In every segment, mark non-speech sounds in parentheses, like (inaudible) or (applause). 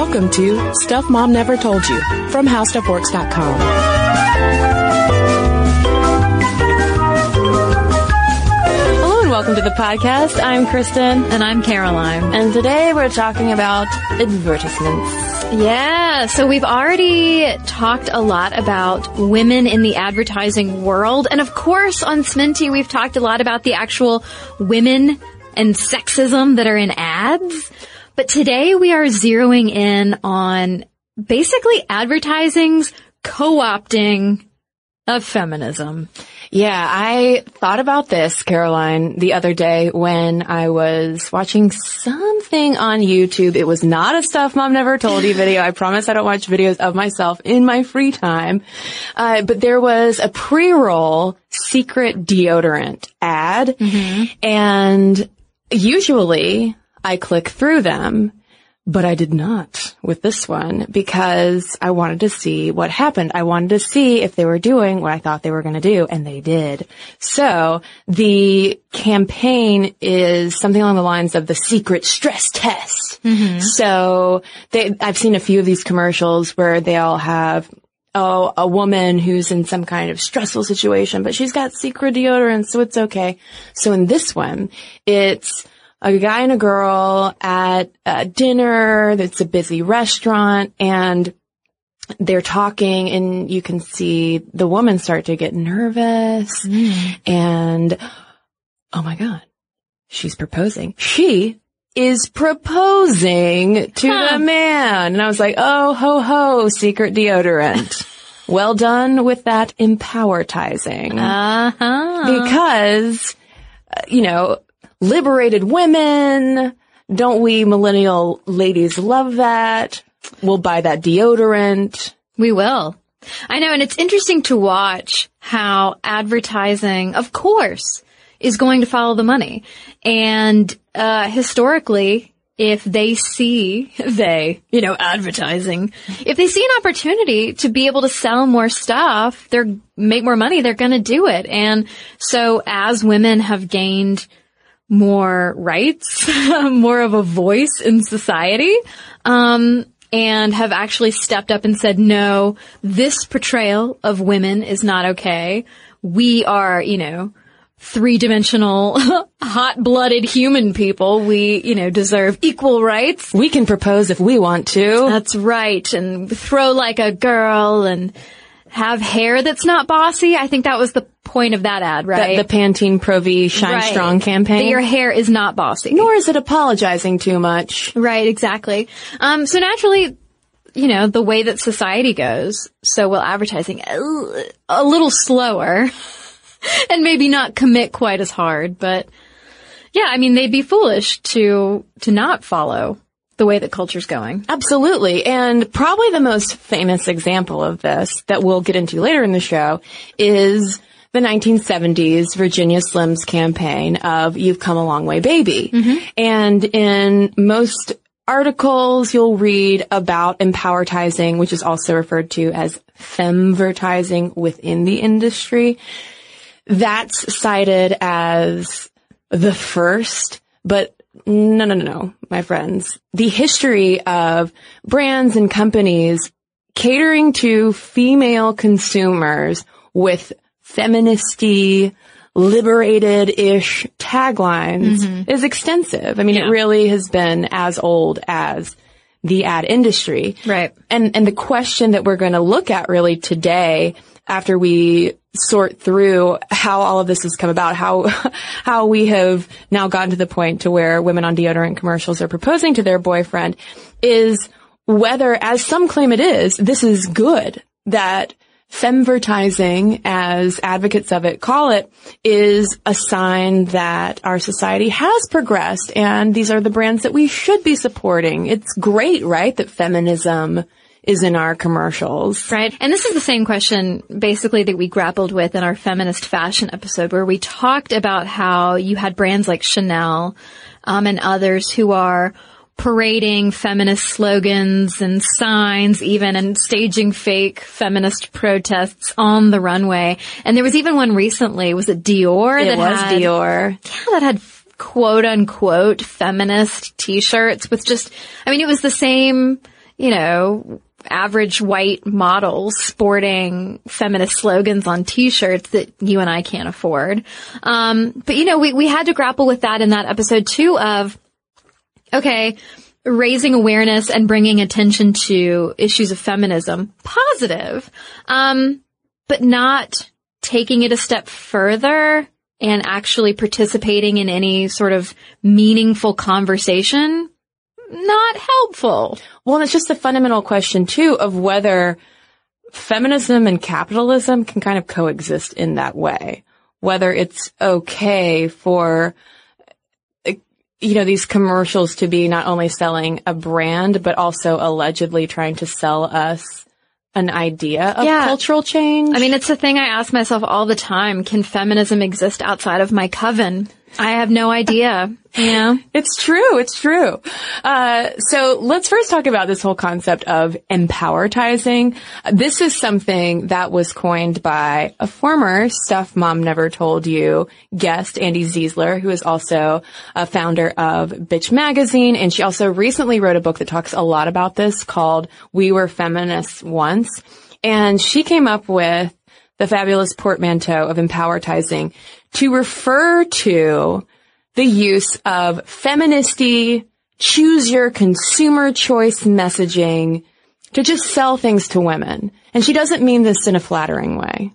Welcome to Stuff Mom Never Told You from HowStuffWorks.com. Hello and welcome to the podcast. I'm Cristen. And I'm Caroline. And today we're talking about advertisements. Yeah, so we've already talked a lot about women in the advertising world. And of course, on Sminty, we've talked a lot about the actual women and sexism that are in ads. But today we are zeroing in on basically advertising's co-opting of feminism. Yeah, I thought about this, Caroline, the other day when I was watching something on YouTube. It was not a stuff mom never told you video. I promise I don't watch videos of myself in my free time. Uh, but there was a pre-roll secret deodorant ad and usually I click through them but I did not with this one because I wanted to see what happened. I wanted to see if they were doing what I thought they were going to do, and they did. So the campaign is something along the lines of the secret stress test. Mm-hmm. So they, I've seen a few of these commercials where they all have oh, a woman who's in some kind of stressful situation, but she's got secret deodorant, so it's okay. So in this one, it's a guy and a girl at a dinner. It's a busy restaurant and they're talking and you can see the woman start to get nervous and oh my God, she's proposing. She is proposing to Huh. the man. And I was like, oh, ho, ho, secret deodorant. (laughs) well done with that empowertizing Uh-huh. because, uh, you know, liberated women, don't we millennial ladies love that? We'll buy that deodorant. We will. I know, and it's interesting to watch how advertising, of course, is going to follow the money. And uh, historically, if they see (laughs) they, you know, advertising, if they see an opportunity to be able to sell more stuff, they're make more money, they're going to do it. And so, as women have gained more rights, (laughs) more of a voice in society, um, and have actually stepped up and said, no, this portrayal of women is not okay. We are, you know, three-dimensional, (laughs) hot-blooded human people. We, you know, deserve equal rights. We can propose if we want to. That's right. And throw like a girl and have hair that's not bossy. I think that was the point of that ad, right? the Pantene Pro V Shine Right. Strong That campaign. your hair is not bossy. Nor is it apologizing too much. Right, exactly. Um, so naturally, you know, the way that society goes, so will advertising a little slower (laughs) and maybe not commit quite as hard, but yeah, I mean, they'd be foolish to, to not follow the way that culture's going. Absolutely. And probably the most famous example of this that we'll get into later in the show is the 1970s Virginia Slims campaign of You've Come a Long Way Baby. Mm-hmm. And in most articles you'll read about empowertizing, which is also referred to as femvertising within the industry. That's cited as the first, but no, no, no, no, my friends. The history of brands and companies catering to female consumers with feministy, liberated-ish taglines mm-hmm. is extensive. I mean, it really has been as old as the ad industry. Right. And, and the question that we're going to look at really today after we sort through how all of this has come about, how, (laughs) how we have now gotten to the point to where women on deodorant commercials are proposing to their boyfriend is whether, as some claim it is, this is good that femvertising, as advocates of it call it, is a sign that our society has progressed and these are the brands that we should be supporting. It's great, right, that feminism is in our commercials. Right. And this is the same question basically that we grappled with in our feminist fashion episode where we talked about how you had brands like Chanel, um, and others who are parading feminist slogans and signs even and staging fake feminist protests on the runway. And there was even one recently, was it Dior? It that was had, Dior. yeah, that had quote unquote feminist t-shirts with just, I mean, it was the same, you know, average white models sporting feminist slogans on t-shirts that you and I can't afford. Um, but you know, we, we had to grapple with that in that episode too of, okay, raising awareness and bringing attention to issues of feminism, positive, um, but not taking it a step further and actually participating in any sort of meaningful conversation, not helpful. Well, it's just a fundamental question too of whether feminism and capitalism can kind of coexist in that way. Whether it's okay for you know, these commercials to be not only selling a brand, but also allegedly trying to sell us an idea of Yeah. cultural change. I mean, it's a thing I ask myself all the time. Can feminism exist outside of my coven? I have no idea. Yeah. (laughs) It's true. It's true. Uh, so let's first talk about this whole concept of empowertizing. This is something that was coined by a former Stuff Mom Never Told You guest, Andi Zeisler, who is also a founder of Bitch Magazine. And she also recently wrote a book that talks a lot about this called We Were Feminists Once. And she came up with the fabulous portmanteau of empowertizing to refer to the use of feministy, choose your consumer choice messaging to just sell things to women. And she doesn't mean this in a flattering way.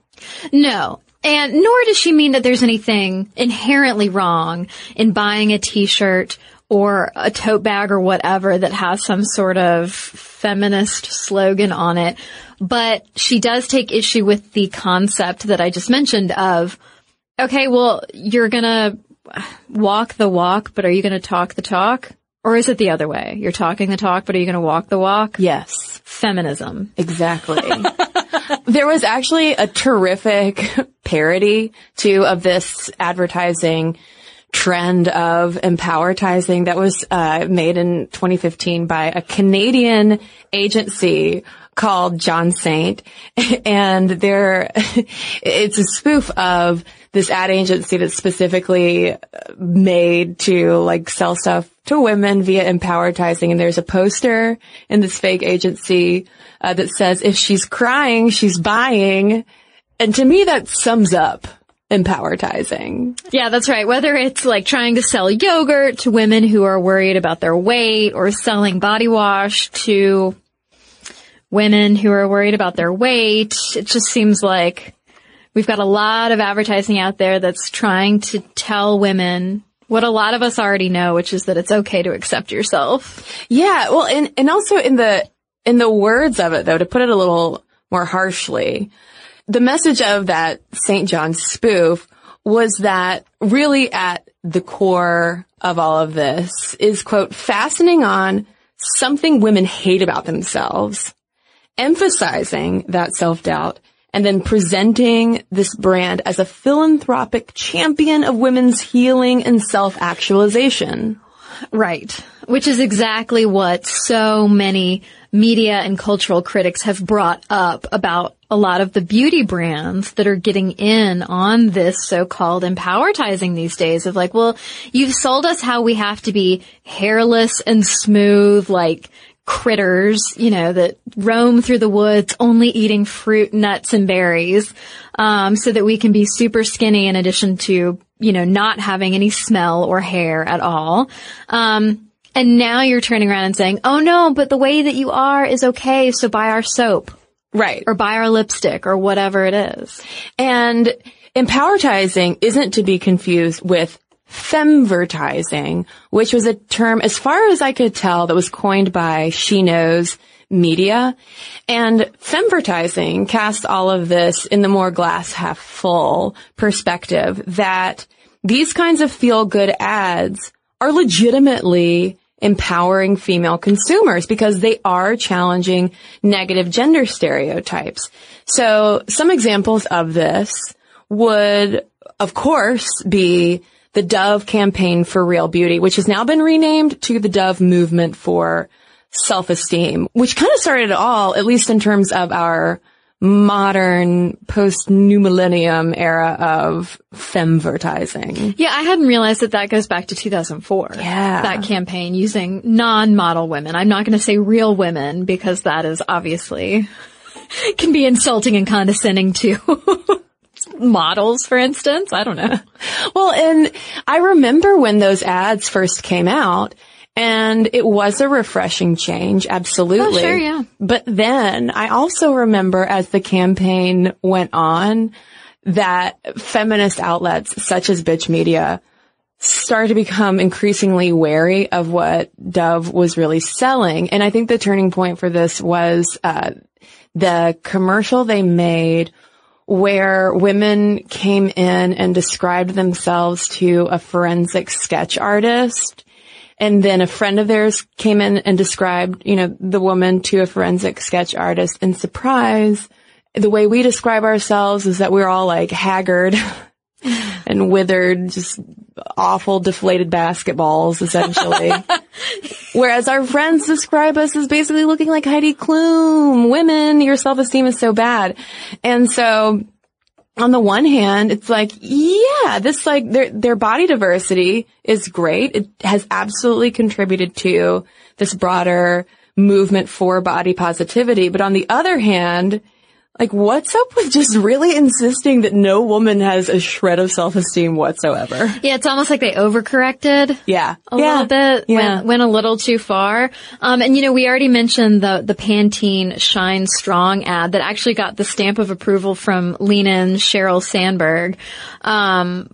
No. And nor does she mean that there's anything inherently wrong in buying a t-shirt or a tote bag or whatever that has some sort of feminist slogan on it. But she does take issue with the concept that I just mentioned of, okay, well, you're gonna walk the walk, but are you gonna talk the talk? Or is it the other way? You're talking the talk, but are you gonna walk the walk? Yes, Feminism. exactly. (laughs) there was actually a terrific (laughs) parody too of this advertising trend of empowertizing that was uh, made in 2015 by a Canadian agency called John Saint, (laughs) and they're it's a spoof of this ad agency that's specifically made to like sell stuff to women via empowertizing. And there's a poster in this fake agency uh, that says, "If she's crying, she's buying," and to me that sums up empowertizing. Yeah, that's right. Whether it's like trying to sell yogurt to women who are worried about their weight or selling body wash to women who are worried about their weight, it just seems like we've got a lot of advertising out there that's trying to tell women what a lot of us already know, which is that it's okay to accept yourself. Yeah, well, and and also in the in the words of it though, to put it a little more harshly, the message of that St. John spoof was that really at the core of all of this is quote fastening on something women hate about themselves, emphasizing that self-doubt and then presenting this brand as a philanthropic champion of women's healing and self-actualization. Right. Which is exactly what so many media and cultural critics have brought up about a lot of the beauty brands that are getting in on this so-called empowertizing these days of like, well, you've sold us how we have to be hairless and smooth, like critters, you know, that roam through the woods only eating fruit, nuts, and berries, um, so that we can be super skinny in addition to, you know, not having any smell or hair at all. Um, and now you're turning around and saying, oh no, but the way that you are is okay, so buy our soap Right. or buy our lipstick or whatever it is. And empowertizing isn't to be confused with femvertising, which was a term, as far as I could tell, that was coined by She Knows Media. And femvertising casts all of this in the more glass half full perspective that these kinds of feel good ads are legitimately empowering female consumers because they are challenging negative gender stereotypes. So some examples of this would, of course, be the Dove campaign for real beauty, which has now been renamed to the Dove movement for self-esteem, which kind of started it all, at least in terms of our modern post new millennium era of femvertising. Yeah, I hadn't realized that that goes back to 2004. Yeah. That campaign using non-model women. I'm not going to say real women because that is obviously (laughs) can be insulting and condescending to (laughs) models, for instance. I don't know. Well, and I remember when those ads first came out and it was a refreshing change, absolutely. Oh, sure, yeah. But then I also remember as the campaign went on that feminist outlets such as Bitch Media started to become increasingly wary of what Dove was really selling. And I think the turning point for this was, uh, the commercial they made where women came in and described themselves to a forensic sketch artist. And then a friend of theirs came in and described, you know, the woman to a forensic sketch artist and surprise, the way we describe ourselves is that we're all like haggard (laughs) and withered, just awful deflated basketballs essentially. (laughs) Whereas our friends describe us as basically looking like Heidi Klum. Women, your self-esteem is so bad. And so on the one hand, it's like, yeah, this like their their body diversity is great. It has absolutely contributed to this broader movement for body positivity. But on the other hand, like what's up with just really insisting that no woman has a shred of self-esteem whatsoever? Yeah, it's almost like they overcorrected. Yeah. a yeah. little bit. Yeah. Went, went a little too far. Um, and you know, we already mentioned the the Pantene Shine Strong ad that actually got the stamp of approval from Lean In Sheryl Sandberg. Um,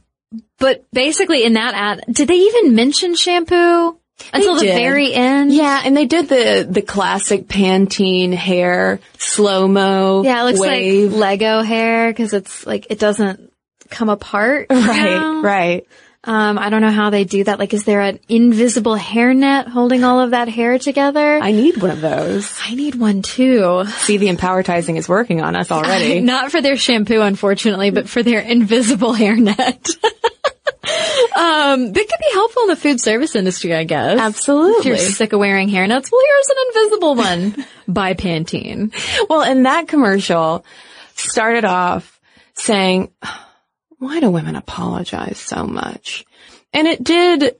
but basically, in that ad, did they even mention shampoo until the very end? Yeah, and they did the the classic Pantene hair slow mo. Yeah, it looks wave. like Lego hair because it's like it doesn't come apart. right, know? right. Um, I don't know how they do that. Like, is there an invisible hairnet holding all of that hair together? I need one of those. I need one too. See, the empowertizing is working on us (laughs) already. Not for their shampoo, unfortunately, but for their invisible hairnet. (laughs) um, that could be helpful in the food service industry, I guess. Absolutely. If you're sick of wearing hairnets, well, here's an invisible one (laughs) by Pantene. Well, and that commercial started off saying, why do women apologize so much? And it did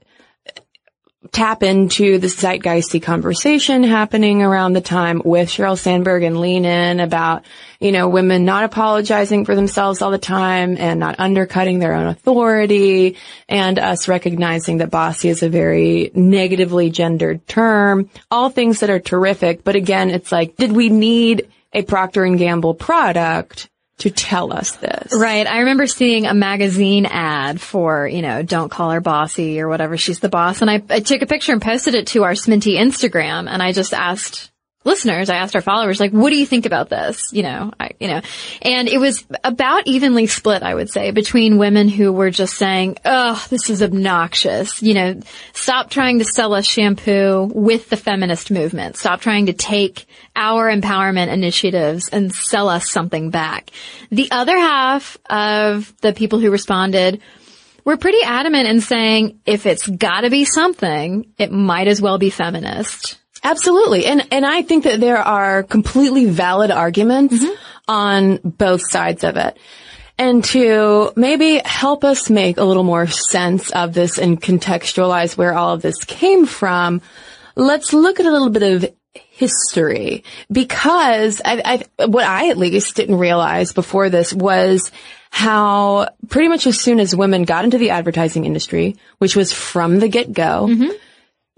tap into the zeitgeisty conversation happening around the time with Sheryl Sandberg and Lean In about, you know, women not apologizing for themselves all the time and not undercutting their own authority and us recognizing that bossy is a very negatively gendered term. All things that are terrific. But again, it's like, did we need a Procter and Gamble product to tell us this? Right. I remember seeing a magazine ad for, you know, don't call her bossy or whatever. She's the boss. And I, I took a picture and posted it to our Sminty Instagram and I just asked listeners, I asked our followers, like, what do you think about this? You know, I, you know, and it was about evenly split, I would say, between women who were just saying, oh, this is obnoxious. You know, stop trying to sell us shampoo with the feminist movement. Stop trying to take our empowerment initiatives and sell us something back. The other half of the people who responded were pretty adamant in saying, if it's gotta be something, it might as well be feminist. Absolutely. And, and I think that there are completely valid arguments mm-hmm. on both sides of it. And to maybe help us make a little more sense of this and contextualize where all of this came from, let's look at a little bit of history because I, I, what I at least didn't realize before this was how pretty much as soon as women got into the advertising industry, which was from the get-go, mm-hmm.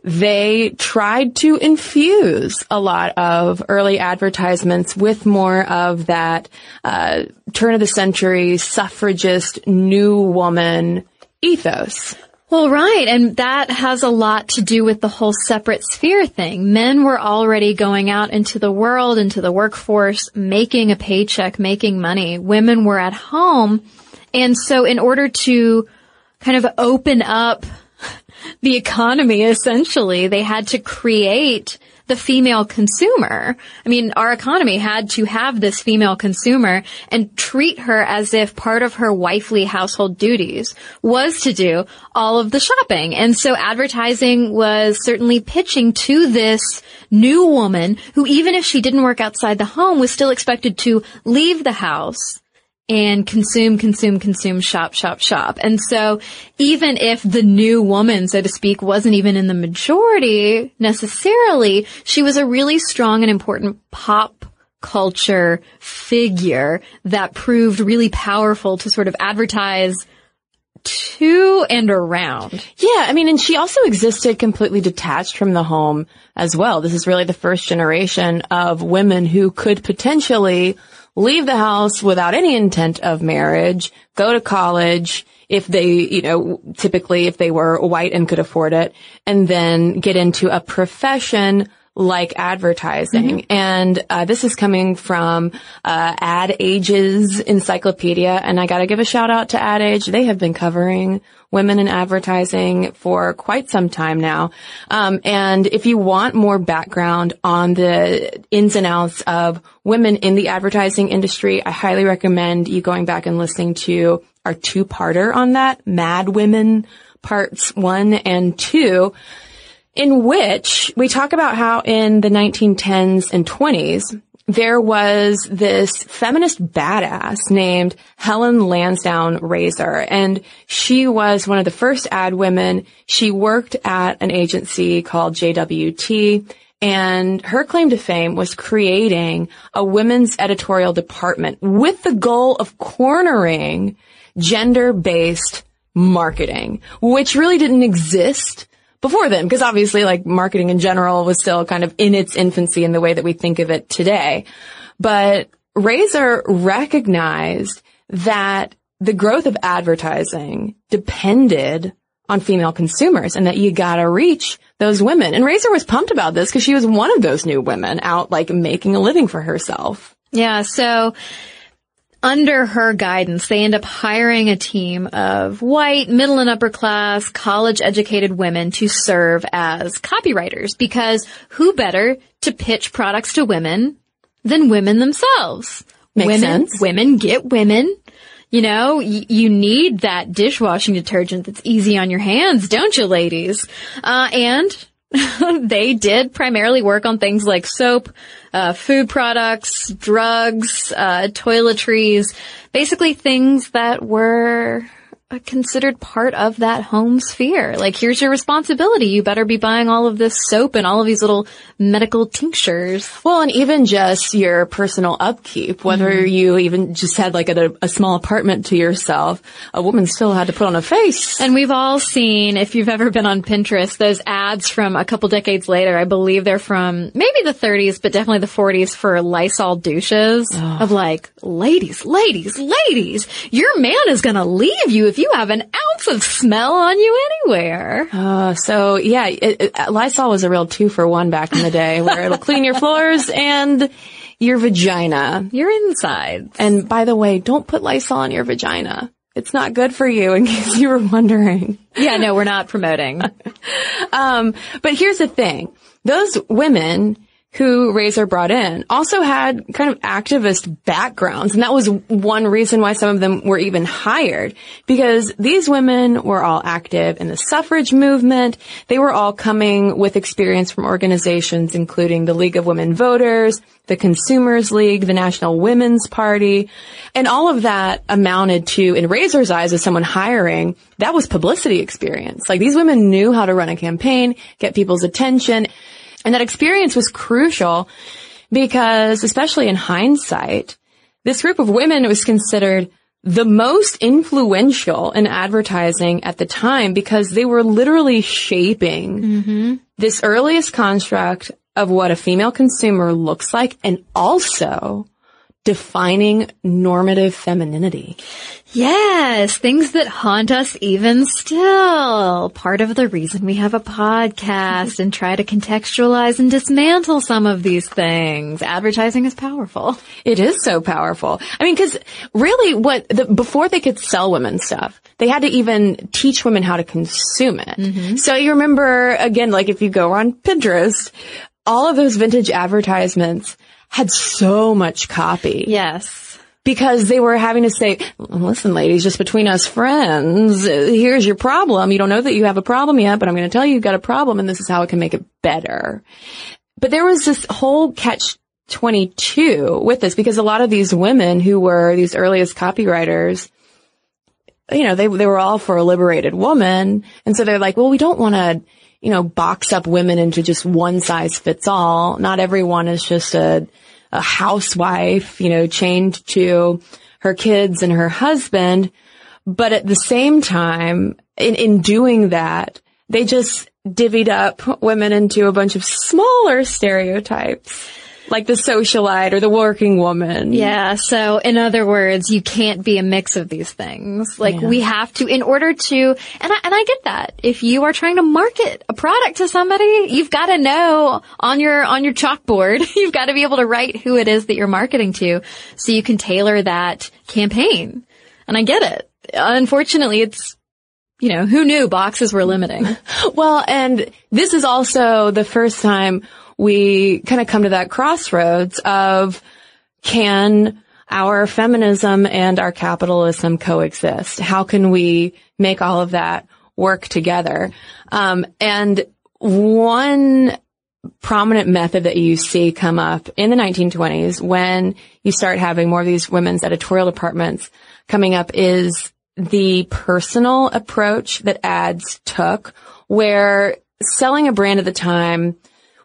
They tried to infuse a lot of early advertisements with more of that uh, turn of the century suffragist new woman ethos. Well, right. And that has a lot to do with the whole separate sphere thing. Men were already going out into the world, into the workforce, making a paycheck, making money. Women were at home. And so in order to kind of open up the economy, essentially, they had to create the female consumer. I mean, our economy had to have this female consumer and treat her as if part of her wifely household duties was to do all of the shopping. And so advertising was certainly pitching to this new woman who even if she didn't work outside the home was still expected to leave the house and consume, consume, consume, shop, shop, shop. And so even if the new woman, so to speak, wasn't even in the majority necessarily, she was a really strong and important pop culture figure that proved really powerful to sort of advertise to and around. Yeah, I mean, and she also existed completely detached from the home as well. This is really the first generation of women who could potentially leave the house without any intent of marriage, go to college, if they, you know, typically if they were white and could afford it, and then get into a profession like advertising. Mm-hmm. And uh, this is coming from uh, Ad Age's encyclopedia, and I got to give a shout out to Ad Age. They have been covering women in advertising for quite some time now. Um, and if you want more background on the ins and outs of women in the advertising industry, I highly recommend you going back and listening to our two-parter on that, Mad Women parts one and two in which we talk about how in the 1910s and 20s, there was this feminist badass named Helen Lansdowne Resor, and she was one of the first ad women. She worked at an agency called JWT, and her claim to fame was creating a women's editorial department with the goal of cornering gender-based marketing, which really didn't exist before then, because obviously like marketing in general was still kind of in its infancy in the way that we think of it today. But Resor recognized that the growth of advertising depended on female consumers and that you gotta reach those women. And Resor was pumped about this because she was one of those new women out like making a living for herself. Yeah. So under her guidance, they end up hiring a team of white, middle and upper class, college educated women to serve as copywriters because who better to pitch products to women than women themselves? Makes women, sense. women get women. You know, y- you need that dishwashing detergent that's easy on your hands, don't you, ladies? Uh, and (laughs) they did primarily work on things like soap, uh, food products, drugs, uh, toiletries, basically things that were considered part of that home sphere. Like, here's your responsibility. You better be buying all of this soap and all of these little medical tinctures. Well, and even just your personal upkeep, whether mm-hmm. you even just had like a, a, small apartment to yourself, a woman still had to put on a face. And we've all seen, if you've ever been on Pinterest, those ads from a couple decades later. I believe they're from maybe the 30s, but definitely the 40s for Lysol douches oh. of like, ladies, ladies, ladies, your man is going to leave you if you have an ounce of smell on you anywhere. Uh, so yeah, it, it, Lysol was a real two for one back in the day where it'll clean your floors and your vagina. Your inside. And by the way, don't put Lysol on your vagina. It's not good for you in (laughs) case you were wondering. Yeah, no, we're not promoting. (laughs) um, but here's the thing. Those women who Resor brought in also had kind of activist backgrounds. And that was one reason why some of them were even hired because these women were all active in the suffrage movement. They were all coming with experience from organizations including the League of Women Voters, the Consumers League, the National Women's Party, and all of that amounted to, in Resor's eyes, as someone hiring, that was publicity experience. Like these women knew how to run a campaign, get people's attention. And that experience was crucial because, especially in hindsight, this group of women was considered the most influential in advertising at the time because they were literally shaping mm-hmm. this earliest construct of what a female consumer looks like and also defining normative femininity. Yes, things that haunt us even still. Part of the reason we have a podcast and try to contextualize and dismantle some of these things. Advertising is powerful. It is so powerful. I mean, cause really what, the, before they could sell women stuff, they had to even teach women how to consume it. Mm-hmm. So you remember, again, like if you go on Pinterest, all of those vintage advertisements had so much copy Yes. because they were having to say, listen, ladies, just between us friends, here's your problem. You don't know that you have a problem yet, but I'm going to tell you you've got a problem and this is how it can make it better. But there was this whole catch 22 with this because a lot of these women who were these earliest copywriters, you know, they, they were all for a liberated woman. And so they're like, well, we don't want to, you know, box up women into just one size fits all. Not everyone is just a, a housewife, you know, chained to her kids and her husband. But at the same time, in, in doing that, they just divvied up women into a bunch of smaller stereotypes, like the socialite or the working woman. Yeah. So in other words, you can't be a mix of these things. Like Yeah. we have to, in order to, and I, and I get that. If you are trying to market a product to somebody, you've got to know on your, on your chalkboard, (laughs) you've got to be able to write who it is that you're marketing to so you can tailor that campaign. And I get it. Unfortunately, it's, you know, who knew boxes were limiting? (laughs) Well, and this is also the first time we kind of come to that crossroads of can our feminism and our capitalism coexist? How can we make all of that work together? Um, and one prominent method that you see come up in the 1920s when you start having more of these women's editorial departments coming up is the personal approach that ads took where selling a brand at the time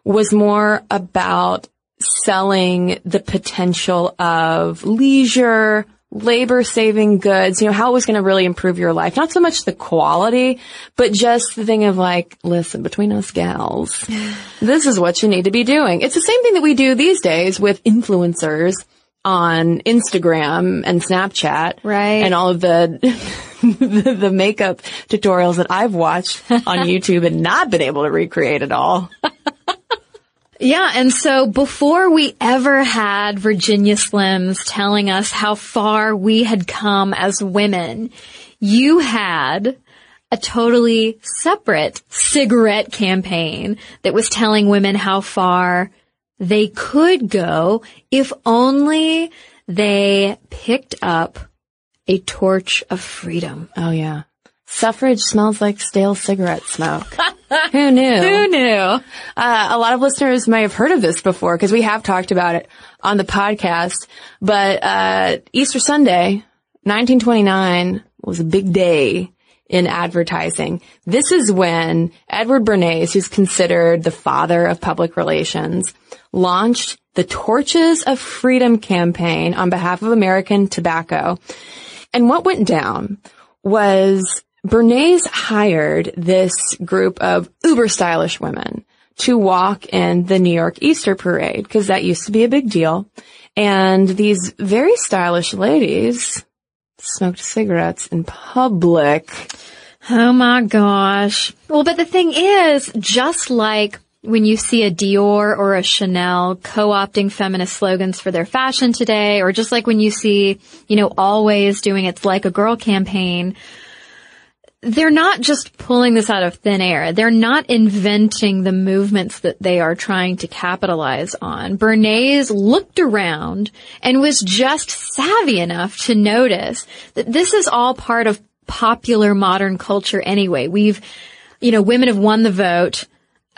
was more about selling the potential of leisure, labor saving goods, you know, how it was going to really improve your life. Not so much the quality, but just the thing of like, listen, between us gals, (sighs) this is what you need to be doing. It's the same thing that we do these days with influencers on Instagram and Snapchat. Right. And all of the, (laughs) the, the makeup tutorials that I've watched on (laughs) YouTube and not been able to recreate at all. (laughs) Yeah, and so before we ever had Virginia Slims telling us how far we had come as women, you had a totally separate cigarette campaign that was telling women how far they could go if only they picked up a torch of freedom. Oh yeah. Suffrage smells like stale cigarette smoke. (laughs) Who knew? Who knew? Uh, a lot of listeners may have heard of this before because we have talked about it on the podcast. But uh, Easter Sunday, 1929, was a big day in advertising. This is when Edward Bernays, who's considered the father of public relations, launched the Torches of Freedom campaign on behalf of American tobacco. And what went down was Bernays hired this group of uber stylish women to walk in the New York Easter parade because that used to be a big deal. And these very stylish ladies smoked cigarettes in public. Oh my gosh. Well, but the thing is, just like when you see a Dior or a Chanel co-opting feminist slogans for their fashion today, or just like when you see, you know, always doing its like a girl campaign, they're not just pulling this out of thin air. They're not inventing the movements that they are trying to capitalize on. Bernays looked around and was just savvy enough to notice that this is all part of popular modern culture anyway. We've, you know, women have won the vote.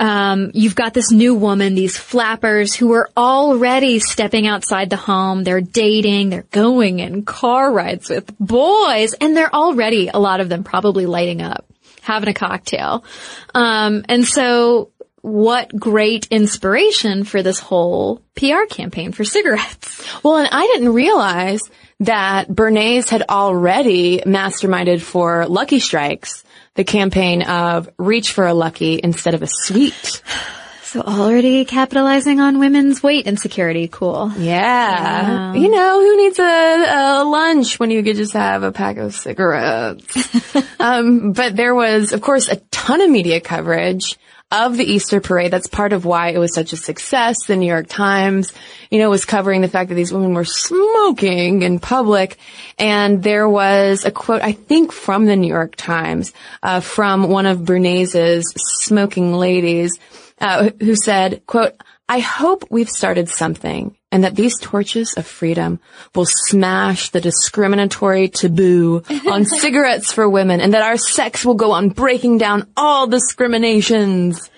Um, you've got this new woman, these flappers who are already stepping outside the home. They're dating. They're going in car rides with boys and they're already, a lot of them probably lighting up, having a cocktail. Um, and so what great inspiration for this whole PR campaign for cigarettes. Well, and I didn't realize that Bernays had already masterminded for Lucky Strikes, the campaign of reach for a lucky instead of a sweet. So already capitalizing on women's weight insecurity. Cool. Yeah. You know, who needs a, a lunch when you could just have a pack of cigarettes? (laughs) um, but there was, of course, a ton of media coverage of the Easter parade. That's part of why it was such a success. The New York Times, you know, was covering the fact that these women were smoking in public. And there was a quote, I think from the New York Times, uh, from one of Bernays's smoking ladies, uh, who said, quote, I hope we've started something and that these torches of freedom will smash the discriminatory taboo (laughs) on cigarettes for women and that our sex will go on breaking down all discriminations.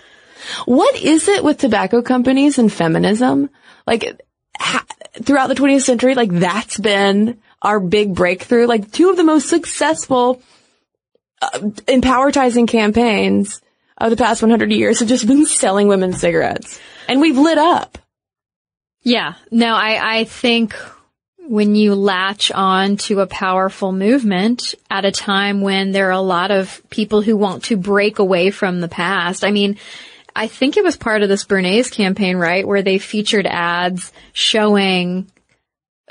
What is it with tobacco companies and feminism? Like, ha- throughout the 20th century, like that's been our big breakthrough. Like two of the most successful uh, empowerizing campaigns of the past 100 years have just been selling women cigarettes. And we've lit up. Yeah. No, I, I think when you latch on to a powerful movement at a time when there are a lot of people who want to break away from the past. I mean, I think it was part of this Bernays campaign, right? Where they featured ads showing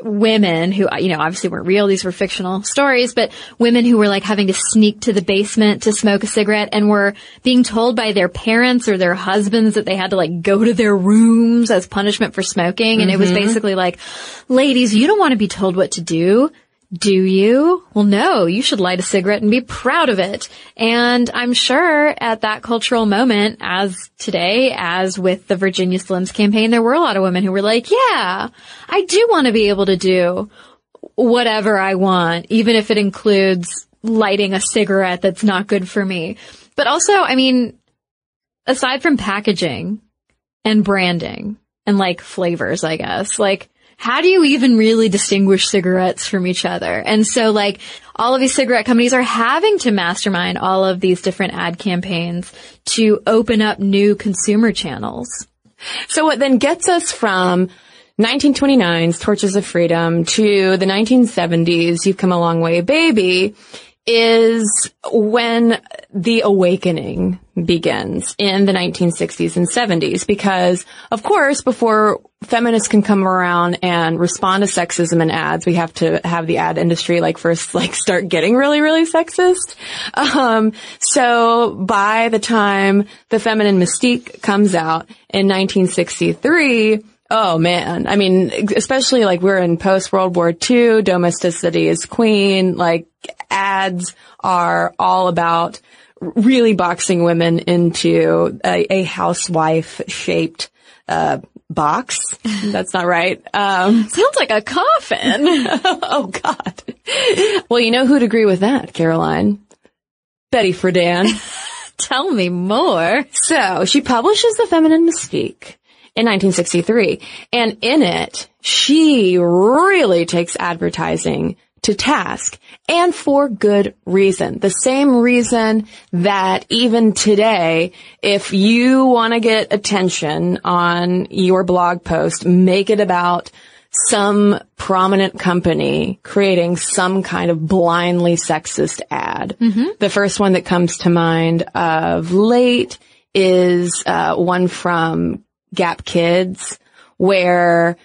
women who, you know, obviously weren't real. These were fictional stories, but women who were like having to sneak to the basement to smoke a cigarette and were being told by their parents or their husbands that they had to like go to their rooms as punishment for smoking. And mm-hmm. it was mm-hmm. basically like, ladies, you don't want to be told what to do. Do you? Well, no, you should light a cigarette and be proud of it. And I'm sure at that cultural moment, as today, as with the Virginia Slims campaign, there were a lot of women who were like, yeah, I do want to be able to do whatever I want, even if it includes lighting a cigarette that's not good for me. But also, I mean, aside from packaging and branding and like flavors, I guess, like how do you even really distinguish cigarettes from each other? And so like all of these cigarette companies are having to mastermind all of these different ad campaigns to open up new consumer channels. So what then gets us from 1929's Torches of Freedom to the 1970s, You've Come a Long Way Baby, is when the awakening begins in the 1960s and 70s because of course before feminists can come around and respond to sexism in ads we have to have the ad industry like first (laughs) like start getting really really sexist. Um, so by the time the feminine mystique comes out in 1963 Oh man. I mean, especially like we're in post World War II, domesticity is queen, like ads are all about really boxing women into a, a housewife shaped, uh, box. (laughs) That's not right. Um, sounds like a coffin. (laughs) oh God. Well, you know who'd agree with that, Caroline? Betty Friedan. (laughs) Tell me more. So she publishes The Feminine Mystique in 1963. And in it, she really takes advertising to task and for good reason. The same reason that even today, if you want to get attention on your blog post, make it about some prominent company creating some kind of blindly sexist ad. Mm-hmm. The first one that comes to mind of late is uh, one from Gap Kids where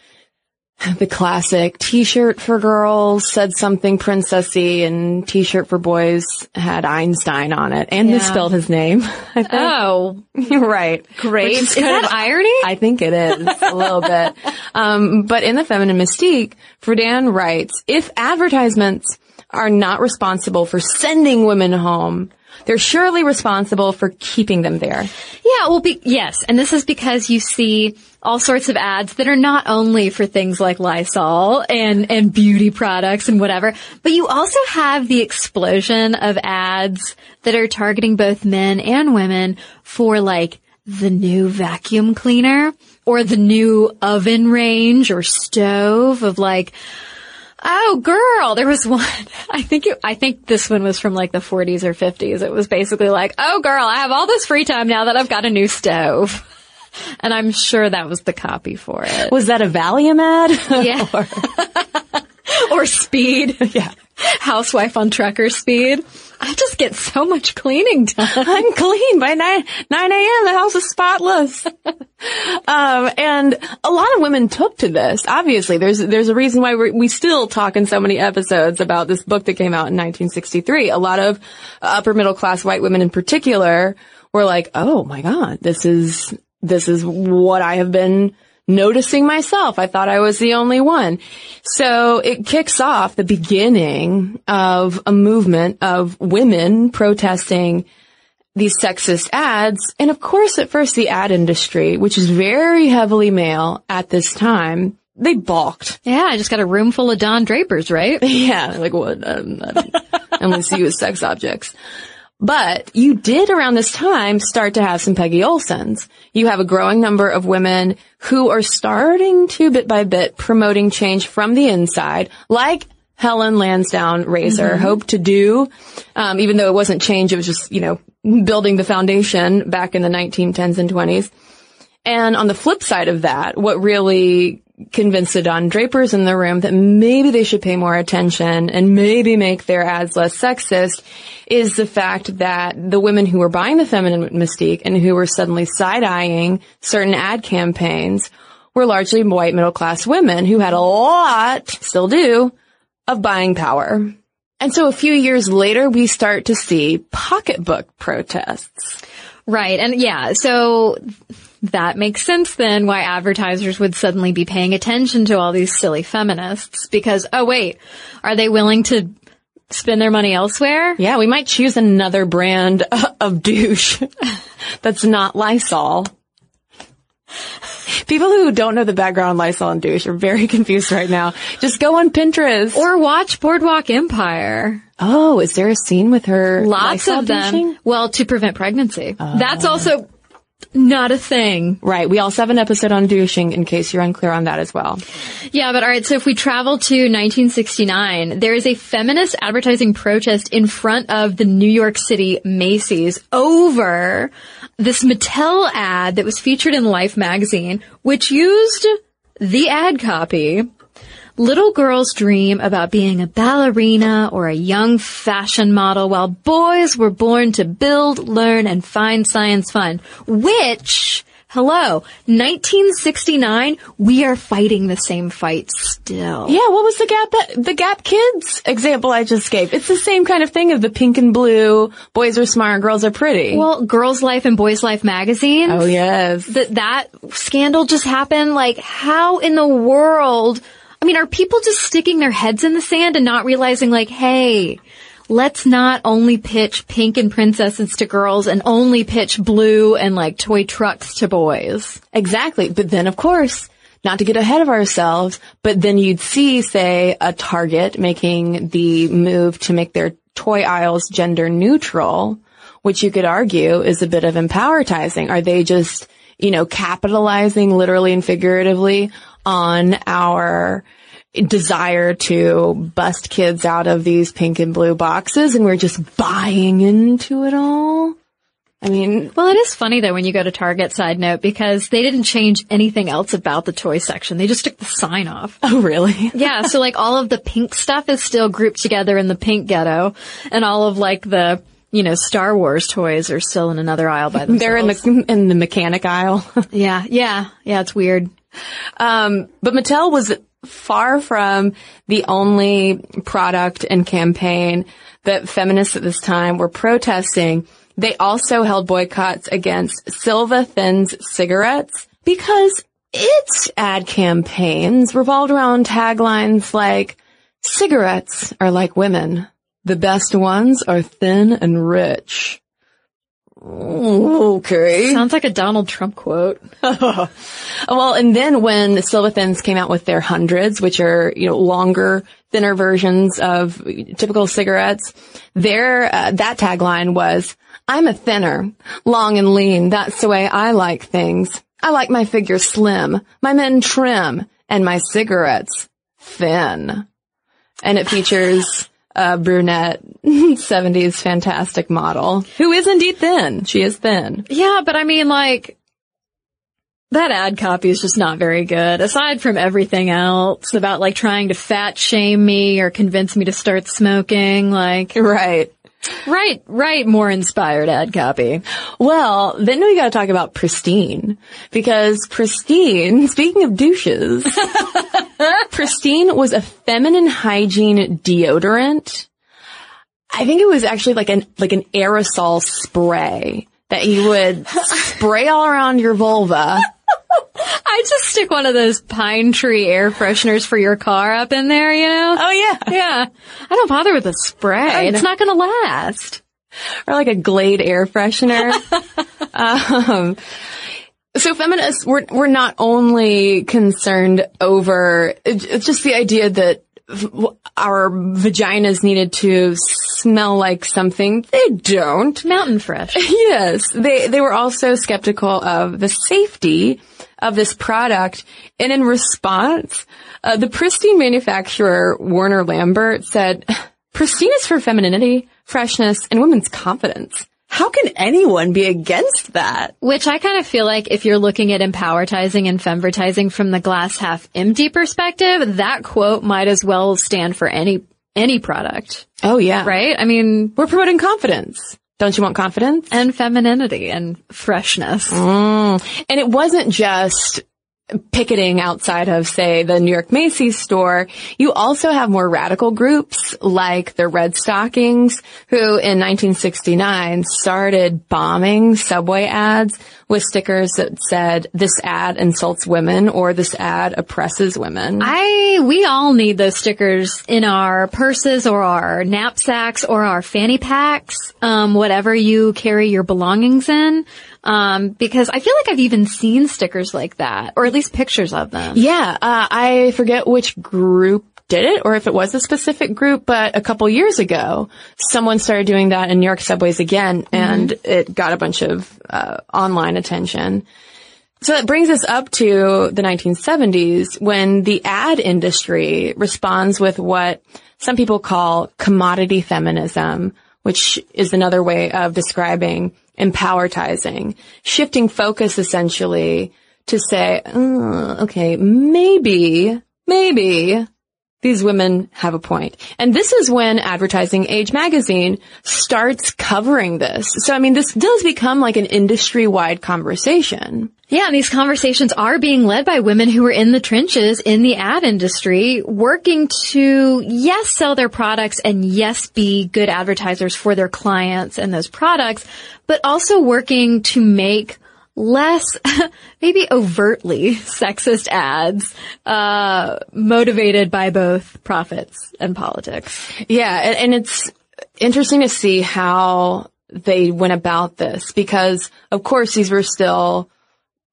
the classic t-shirt for girls said something princessy and t-shirt for boys had Einstein on it and yeah. misspelled his name. (laughs) Oh, (laughs) right. Great. Is, that of, irony? I think it is a little bit. (laughs) Um, but in the feminine mystique, Friedan writes, if advertisements are not responsible for sending women home, they're surely responsible for keeping them there. Yeah, well, be, yes. And this is because you see all sorts of ads that are not only for things like Lysol and, and beauty products and whatever, but you also have the explosion of ads that are targeting both men and women for like the new vacuum cleaner or the new oven range or stove of like, Oh, girl, there was (laughs) one. I think it, I think this one was from like the 40s or 50s. It was basically like, oh, girl, I have all this free time now that I've got a new stove. (laughs) And I'm sure that was the copy for it. Was that a Valium ad? (laughs) Yeah. or, or speed. Yeah. Housewife on trucker speed. I just get so much cleaning done. (laughs) I'm clean by 9, 9 a.m. The house is spotless. (laughs) um, and a lot of women took to this. Obviously, there's, there's a reason why we still talk in so many episodes about this book that came out in 1963. A lot of upper middle class white women in particular were like, oh my God, this is, this is what I have been noticing myself. I thought I was the only one. So it kicks off the beginning of a movement of women protesting these sexist ads. And of course, at first the ad industry, which is very heavily male at this time, they balked. Yeah, I just got a room full of Don Drapers, right? (laughs) Yeah, like what? Um, I don't- I only see you as sex objects. But you did around this time start to have some Peggy Olsons. You have a growing number of women who are starting to bit by bit promoting change from the inside, like Helen Lansdowne Resor hoped to do, um, even though it wasn't change, it was just, you know, building the foundation back in the 1910s and 20s. And on the flip side of that, what really convinced the Don Drapers in the room that maybe they should pay more attention and maybe make their ads less sexist is the fact that the women who were buying the feminine mystique and who were suddenly side-eyeing certain ad campaigns were largely white middle class women who had a lot, still do, of buying power. And so a few years later, we start to see pocketbook protests. Right. And yeah, so that makes sense then why advertisers would suddenly be paying attention to all these silly feminists because, oh wait, are they willing to spend their money elsewhere? Yeah, we might choose another brand (laughs) of douche (laughs) that's not Lysol. People who don't know the background on Lysol and douche are very (laughs) confused right now. Just go on Pinterest. Or watch Boardwalk Empire. oh, is there a scene with her? Lots Lysol of them. douching? Well, to prevent pregnancy. Ah. That's also not a thing. Right. We also have an episode on douching in case you're unclear on that as well. Yeah, but alright, so if we travel to 1969, there is a feminist advertising protest in front of the New York City Macy's over this Mattel ad that was featured in Life magazine, which used the ad copy. Little girls dream about being a ballerina or a young fashion model while boys were born to build, learn, and find science fun. Which, hello, 1969, we are fighting the same fight still. Yeah, what was the Gap the Gap Kids example I just gave? It's the same kind of thing of the pink and blue, boys are smart, girls are pretty. Well, Girls Life and Boys Life magazine. oh yes. that that scandal just happened. Like, how in the world? I mean, are people just sticking their heads in the sand and not realizing, like, hey, let's not only pitch pink and princesses to girls and only pitch blue and like toy trucks to boys? Exactly. But then of course, not to get ahead of ourselves, but then you'd see, say, a Target making the move to make their toy aisles gender neutral, which you could argue is a bit of empowertizing. Are they just, you know, capitalizing literally and figuratively on our desire to bust kids out of these pink and blue boxes and we're just buying into it all? I mean, Well, it is funny though when you go to Target side note because they didn't change anything else about the toy section. They just took the sign off. (laughs) oh really? (laughs) Yeah, so like all of the pink stuff is still grouped together in the pink ghetto, and all of like the you know Star Wars toys are still in another aisle by themselves. They're in the, in the mechanic aisle. (laughs) yeah, yeah, yeah. It's weird. Um, but Mattel was far from the only product and campaign that feminists at this time were protesting. They also held boycotts against Silva Thins cigarettes because its ad campaigns revolved around taglines like, cigarettes are like women. The best ones are thin and rich. Okay. Sounds like a Donald Trump quote. (laughs) Well, and then when Silva Thins came out with their hundreds, which are, you know, longer, thinner versions of typical cigarettes, their, uh, that tagline was, I'm a thinner, long and lean. That's the way I like things. I like my figure slim, my men trim, and my cigarettes thin. And it features a brunette (laughs) 70s fantastic model who is indeed thin. She is thin. Yeah, but I mean, like, that ad copy is just not very good. Aside from everything else about like trying to fat shame me or convince me to start smoking, like, Right. Right, right, more inspired ad copy. Well, then we gotta talk about Pristine. Because Pristine, (laughs) speaking of douches, (laughs) Pristine was a feminine hygiene deodorant. I think it was actually like an, like an aerosol spray that you would (laughs) spray all around your vulva. (laughs) I just stick one of those pine tree air fresheners for your car up in there, you know? Oh yeah. Yeah. I don't bother with the spray. It's not going to last. Or like a Glade air freshener. (laughs) um, so feminists, we're, we're not only concerned over it's just the idea that our vaginas needed to smell like something. They don't. Mountain fresh. (laughs) yes. They, they were also skeptical of the safety of this product. And in response, uh, the Pristine manufacturer, Warner Lambert, said, Pristine is for femininity, freshness, and women's confidence. How can anyone be against that? Which I kind of feel like if you're looking at empowertizing and femvertizing from the glass half empty perspective, that quote might as well stand for any, any product. Oh yeah. Right? I mean, we're promoting confidence. Don't you want confidence? And femininity and freshness. Mm. And it wasn't just picketing outside of, say, the New York Macy's store, you also have more radical groups like the Red Stockings, who in 1969 started bombing subway ads with stickers that said, this ad insults women or this ad oppresses women. I, we all need those stickers in our purses or our knapsacks or our fanny packs, um, whatever you carry your belongings in. Um, because I feel like I've even seen stickers like that, or at least pictures of them. Yeah, uh, I forget which group did it or if it was a specific group, but a couple years ago, someone started doing that in New York subways again and mm-hmm. it got a bunch of uh, online attention. So that brings us up to the 1970s when the ad industry responds with what some people call commodity feminism, which is another way of describing empowertizing, shifting focus essentially to say, oh, okay, maybe, maybe these women have a point. And this is when Advertising Age magazine starts covering this. So I mean, this does become like an industry-wide conversation. Yeah, and these conversations are being led by women who are in the trenches in the ad industry, working to, yes, sell their products and yes, be good advertisers for their clients and those products, but also working to make less, (laughs) maybe overtly sexist ads, uh, motivated by both profits and politics. Yeah, and, and it's interesting to see how they went about this because, of course, these were still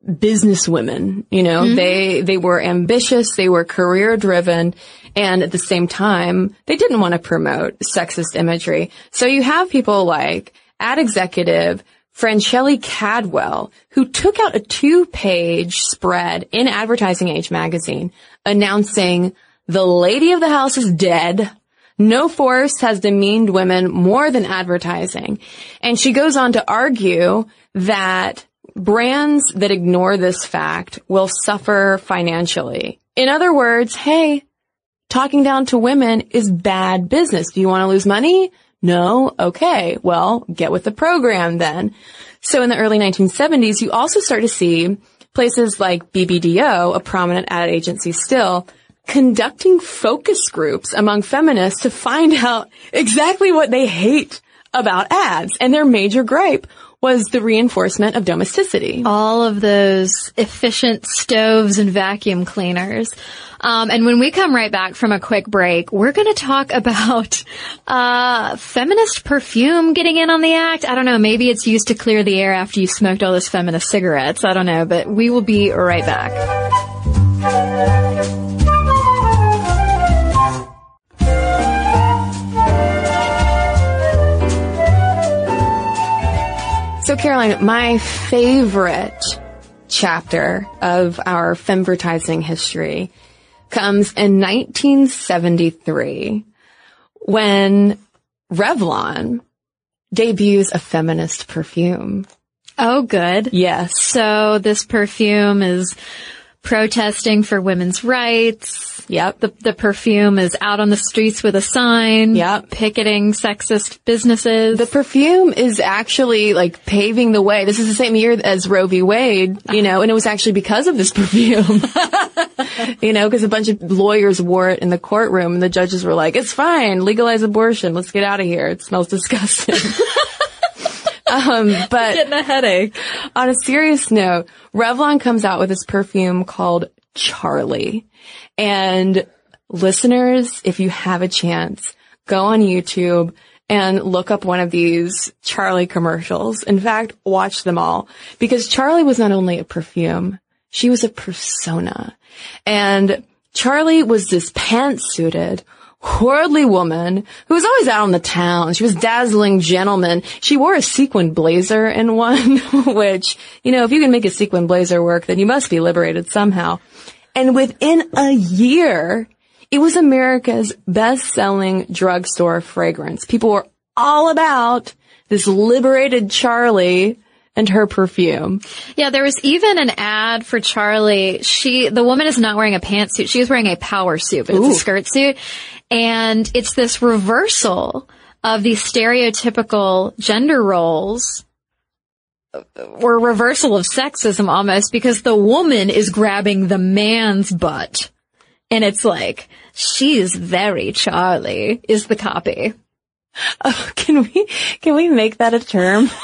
business women, you know, mm-hmm. they, they were ambitious, they were career driven, and at the same time, they didn't want to promote sexist imagery. So you have people like ad executive Franchellie Cadwell, who took out a two-page spread in Advertising Age magazine announcing the lady of the house is dead. No force has demeaned women more than advertising. And she goes on to argue that brands that ignore this fact will suffer financially. In other words, hey, talking down to women is bad business. Do you want to lose money? No? Okay. Well, get with the program then. So in the early 1970s, you also start to see places like BBDO, a prominent ad agency still, conducting focus groups among feminists to find out (laughs) exactly what they hate about ads. And their major gripe was the reinforcement of domesticity. All of those efficient stoves and vacuum cleaners. Um, and when we come right back from a quick break, we're going to talk about uh, feminist perfume getting in on the act. I don't know. Maybe it's used to clear the air after you smoked all those feminist cigarettes. I don't know, but we will be right back. Caroline, my favorite chapter of our femvertising history comes in 1973 when Revlon debuts a feminist perfume. Oh, good. Yes. So this perfume is protesting for women's rights. Yep. The, the perfume is out on the streets with a sign. Yep. Picketing sexist businesses. The perfume is actually like paving the way. This is the same year as Roe v. Wade, you know, and it was actually because of this (laughs) perfume. (laughs) you know, because a bunch of lawyers wore it in the courtroom and the judges were like, it's fine, legalize abortion, let's get out of here. It smells disgusting. (laughs) Um, (laughs) but Getting a headache. on a serious note, Revlon comes out with this perfume called Charlie. And listeners, if you have a chance, go on YouTube and look up one of these Charlie commercials. In fact, watch them all because Charlie was not only a perfume, she was a persona. And Charlie was this pantsuited, worldly woman who was always out on the town. She was dazzling gentleman. She wore a sequin blazer in one, (laughs) which, you know, if you can make a sequin blazer work, then you must be liberated somehow. And within a year, it was America's best-selling drugstore fragrance. People were all about this liberated Charlie and her perfume. Yeah, there was even an ad for Charlie. She, the woman is not wearing a pantsuit. She is wearing a power suit, but it's a skirt suit. And it's this reversal of the stereotypical gender roles uh, or reversal of sexism almost because the woman is grabbing the man's butt. And it's like, she's very Charlie is the copy. Oh, (laughs) can we, can we make that a term? (laughs)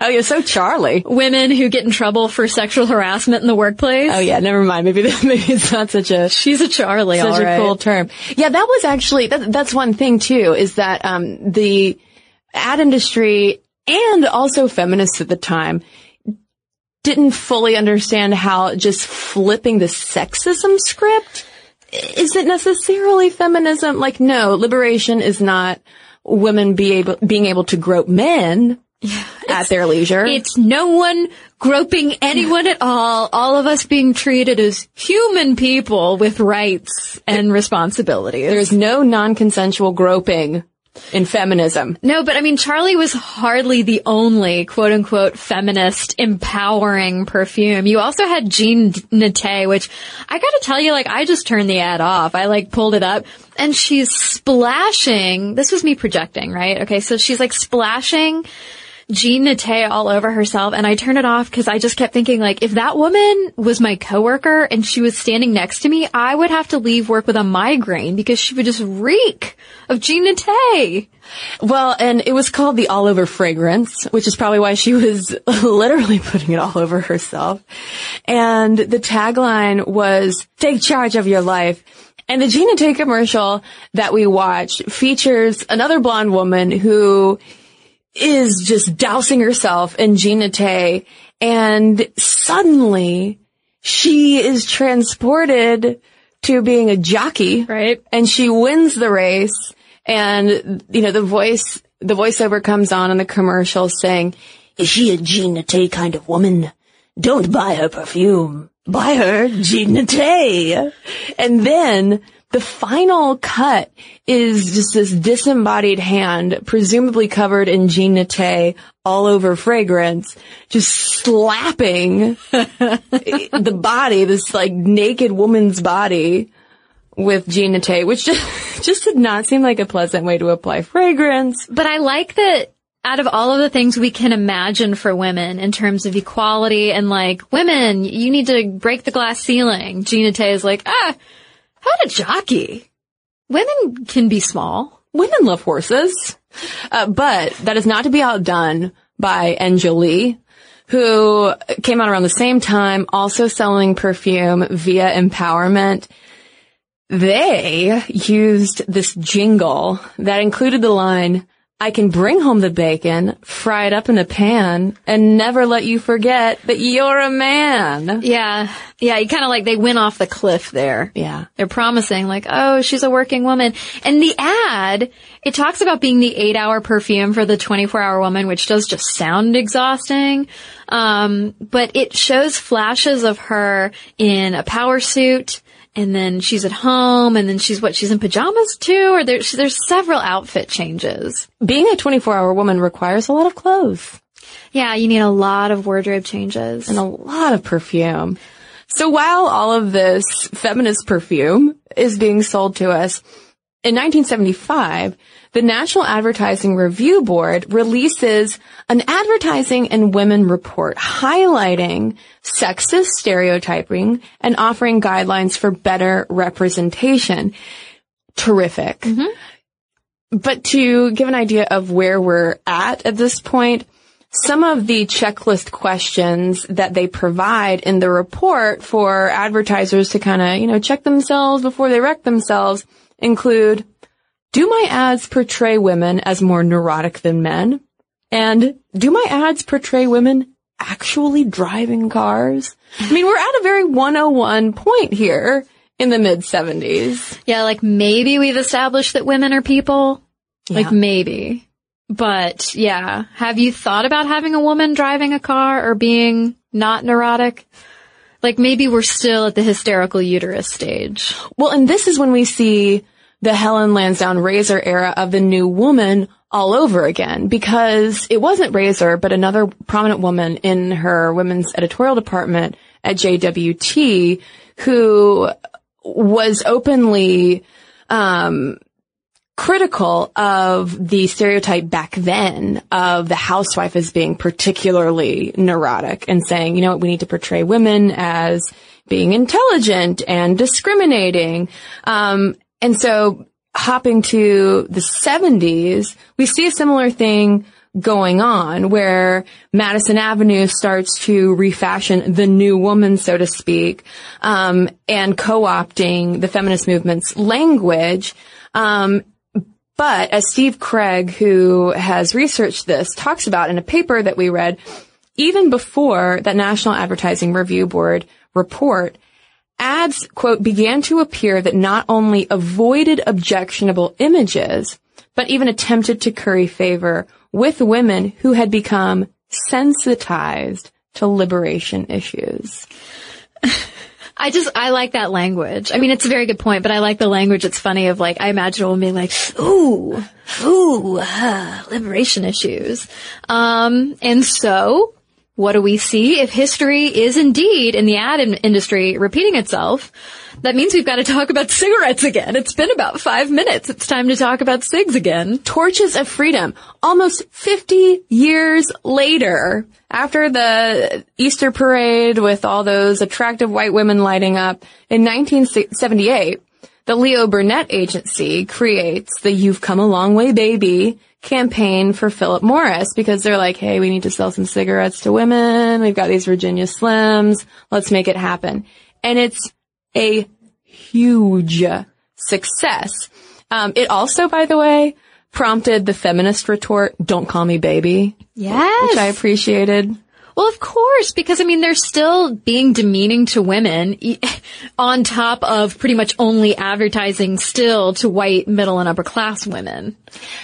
oh, you're so Charlie. Women who get in trouble for sexual harassment in the workplace. Oh yeah, never mind. Maybe, (laughs) maybe it's not such a, She's a Charlie, such a cool term. Yeah, that was actually that, that's one thing too. Is that um, the ad industry and also feminists at the time didn't fully understand how just flipping the sexism script isn't necessarily feminism. Like, no, liberation is not women be able being able to grope men (laughs) at their leisure. It's no one groping anyone at all. All of us being treated as human people with rights and responsibilities. There's no non-consensual groping in feminism. no, but I mean, Charlie was hardly the only quote unquote feminist empowering perfume. You also had Jean Nate, which I gotta tell you, like, I just turned the ad off. I like pulled it up and she's splashing. This was me projecting, right? Okay. So she's like splashing Jean all over herself and I turned it off because I just kept thinking like if that woman was my coworker and she was standing next to me, I would have to leave work with a migraine because she would just reek of Jean. Well, and it was called the all over fragrance, which is probably why she was (laughs) literally putting it all over herself. And the tagline was take charge of your life. And the Tay commercial that we watched features another blonde woman who is just dousing herself in Jean Nate and suddenly she is transported to being a jockey. Right. and she wins the race and you know the voice the voiceover comes on in the commercial saying is she a Jean Nate kind of woman? Don't buy her perfume. Buy her Jean Nate. And then the final cut is just this disembodied hand, presumably covered in Jean Tay, all over fragrance, just slapping (laughs) the body, this like naked woman's body with Jean Tay, which just, (laughs) just did not seem like a pleasant way to apply fragrance. But I like that out of all of the things we can imagine for women in terms of equality and like women, you need to break the glass ceiling. Tay is like, ah, how to jockey? Women can be small. Women love horses. Uh, but that is not to be outdone by Enjoli, who came out around the same time, also selling perfume via empowerment. They used this jingle that included the line, I can bring home the bacon, fry it up in a pan, and never let you forget that you're a man. Yeah. Yeah. You kind of like, they went off the cliff there. Yeah. They're promising like, oh, she's a working woman. And the ad, it talks about being the eight hour perfume for the 24 hour woman, which does just sound exhausting. Um, but it shows flashes of her in a power suit. And then she's at home and then she's what, she's in pajamas too? Or there's, there's several outfit changes. Being a 24 hour woman requires a lot of clothes. Yeah, you need a lot of wardrobe changes. and a lot of perfume. So while all of this feminist perfume is being sold to us, in 1975, the National Advertising Review Board releases an advertising and women report highlighting sexist stereotyping and offering guidelines for better representation. Terrific. Mm-hmm. But to give an idea of where we're at at this point, some of the checklist questions that they provide in the report for advertisers to kind of, you know, check themselves before they wreck themselves include, do my ads portray women as more neurotic than men? And do my ads portray women actually driving cars? I mean, we're at a very 101 point here in the mid 70s. Yeah, like maybe we've established that women are people. Like maybe. But yeah, have you thought about having a woman driving a car or being not neurotic? Like maybe we're still at the hysterical uterus stage. Well, and this is when we see the Helen Lansdowne Resor era of the new woman all over again because it wasn't Resor, but another prominent woman in her women's editorial department at JWT who was openly, um, critical of the stereotype back then of the housewife as being particularly neurotic and saying, you know what, we need to portray women as being intelligent and discriminating. Um, and so hopping to the 70s, we see a similar thing going on where Madison Avenue starts to refashion the new woman, so to speak, um, and co-opting the feminist movement's language. Um, but as Steve Craig, who has researched this, talks about in a paper that we read, even before that National Advertising Review Board report, ads, quote, began to appear that not only avoided objectionable images, but even attempted to curry favor with women who had become sensitized to liberation issues. (laughs) I just, I like that language. I mean, it's a very good point, but I like the language. It's funny of like, I imagine a woman being like, ooh, ooh, ah, liberation issues. Um, and so what do we see? If history is indeed in the ad in- industry repeating itself, that means we've got to talk about cigarettes again. It's been about five minutes. It's time to talk about cigs again. Torches of Freedom, almost 50 years later, after the Easter parade with all those attractive white women lighting up, in 1978, the Leo Burnett Agency creates the You've Come a Long Way Baby campaign for Philip Morris because they're like, hey, we need to sell some cigarettes to women. We've got these Virginia Slims. Let's make it happen. And it's a huge success. Um, it also, by the way, prompted the feminist retort, don't call me baby, Yes. which I appreciated. Well, of course, because I mean, they're still being demeaning to women (laughs) on top of pretty much only advertising still to white middle and upper class women.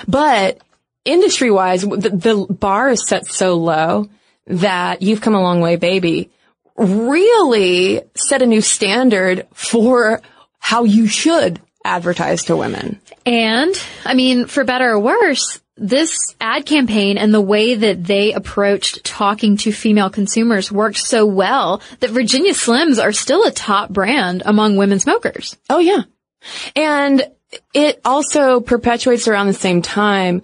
But industry wise, the, the bar is set so low that you've come a long way, baby, really set a new standard for how you should advertise to women. And I mean, for better or worse, this ad campaign and the way that they approached talking to female consumers worked so well that Virginia Slims are still a top brand among women smokers. Oh yeah. And it also perpetuates around the same time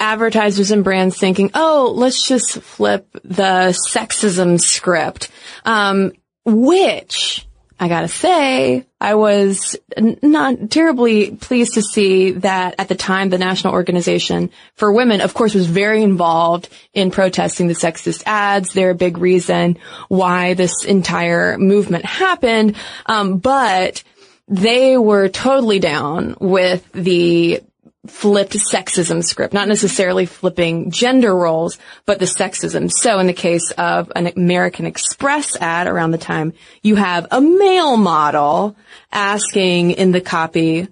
advertisers and brands thinking, oh, let's just flip the sexism script. Um, which I gotta say, I was n- not terribly pleased to see that at the time the National Organization for Women, of course, was very involved in protesting the sexist ads. They're a big reason why this entire movement happened. Um, but they were totally down with the flipped sexism script, not necessarily flipping gender roles, but the sexism. So in the case of an American Express ad around the time, you have a male model asking in the copy,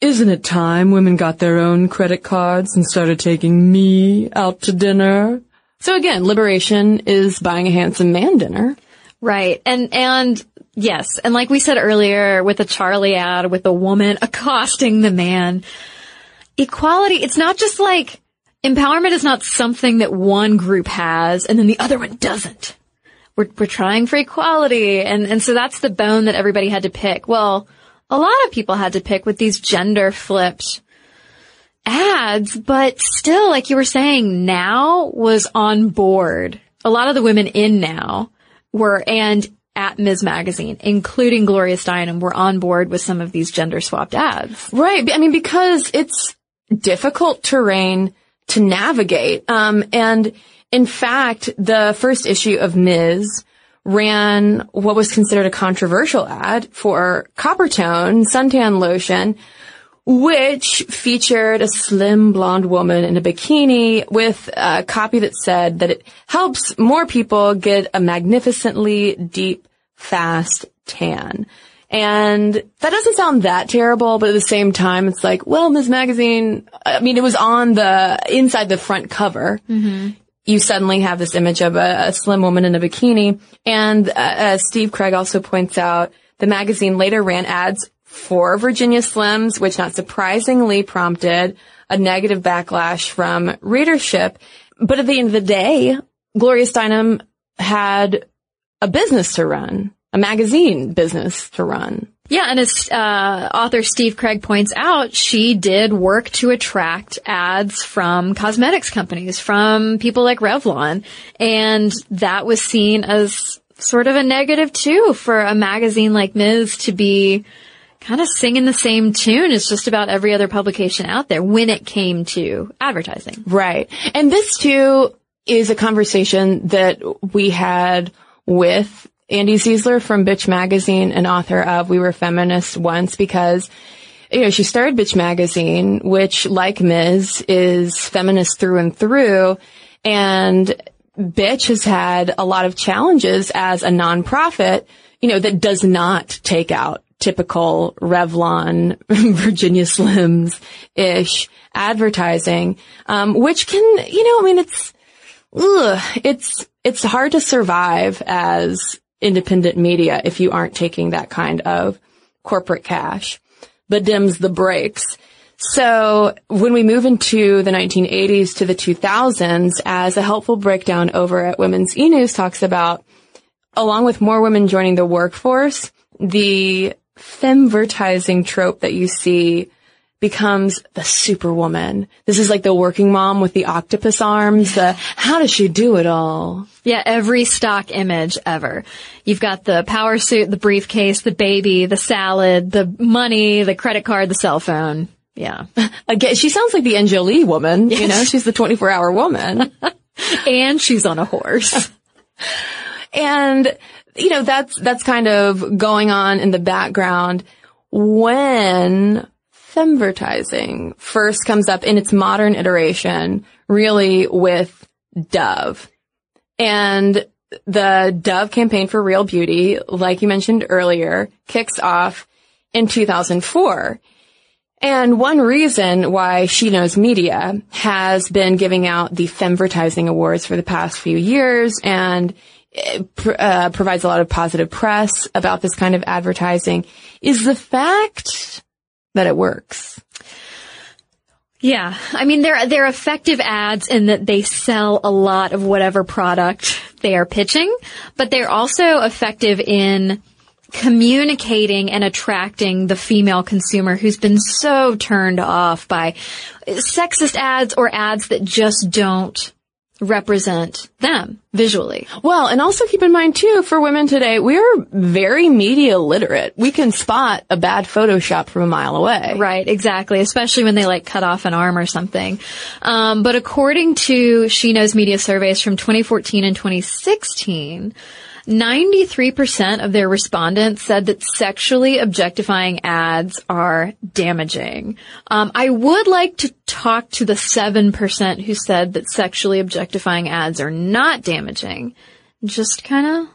isn't it time women got their own credit cards and started taking me out to dinner? So again, liberation is buying a handsome man dinner. Right. And, and yes. And like we said earlier with the Charlie ad with the woman accosting the man, equality, it's not just like empowerment is not something that one group has and then the other one doesn't. We're, we're trying for equality. And, and so that's the bone that everybody had to pick. Well, a lot of people had to pick with these gender flipped ads, but still, like you were saying, NOW was on board. A lot of the women in NOW were, and at Ms. Magazine, including Gloria Steinem, were on board with some of these gender swapped ads. Right. I mean, because it's difficult terrain to navigate. Um, and In fact, the first issue of Ms. ran what was considered a controversial ad for Coppertone suntan lotion, which featured a slim blonde woman in a bikini with a copy that said that it helps more people get a magnificently deep, fast tan. And that doesn't sound that terrible, but at the same time, it's like, well, Ms. Magazine, I mean, it was on the, inside the front cover. You suddenly have this image of a, a slim woman in a bikini. And uh, as Steve Craig also points out, the magazine later ran ads for Virginia Slims, which not surprisingly prompted a negative backlash from readership. But at the end of the day, Gloria Steinem had a business to run, a magazine business to run. Yeah, and as uh, author Steve Craig points out, she did work to attract ads from cosmetics companies, from people like Revlon, and that was seen as sort of a negative too for a magazine like Ms. to be kind of singing the same tune as just about every other publication out there when it came to advertising. Right. And this too is a conversation that we had with Andi Zeisler from Bitch Magazine and author of We Were Feminists once because you know, she started Bitch Magazine, which like Ms. is feminist through and through. And Bitch has had a lot of challenges as a nonprofit, you know, that does not take out typical Revlon, (laughs) Virginia Slims ish advertising, um, which can, you know, I mean, it's, ugh, it's, it's hard to survive as independent media if you aren't taking that kind of corporate cash, but dims the brakes. So when we move into the 1980s to the 2000s, as a helpful breakdown over at Women's E-News talks about, along with more women joining the workforce, the femvertising trope that you see becomes the superwoman. This is like the working mom with the octopus arms. The how does she do it all? Yeah, every stock image ever. You've got the power suit, the briefcase, the baby, the salad, the money, the credit card, the cell phone. Yeah. (laughs) Again, she sounds like the Enjoli woman. You know, she's the 24 hour woman. (laughs) and she's on a horse. (laughs) and, you know, that's, that's kind of going on in the background when femvertising first comes up in its modern iteration, really with Dove. And the Dove campaign for real beauty, like you mentioned earlier, kicks off in 2004. And one reason why She Knows Media has been giving out the Femvertising Awards for the past few years and uh, provides a lot of positive press about this kind of advertising is the fact that it works. Yeah. I mean, they're, they're effective ads in that they sell a lot of whatever product they are pitching, but they're also effective in communicating and attracting the female consumer who's been so turned off by sexist ads or ads that just don't represent them visually. Well, and also keep in mind too, for women today, we're very media literate. We can spot a bad Photoshop from a mile away. Right, exactly. Especially when they like cut off an arm or something. Um, but according to She Knows Media surveys from 2014 and 2016, 93% of their respondents said that sexually objectifying ads are damaging. Um, I would like to talk to the 7% who said that sexually objectifying ads are not damaging. Just kind of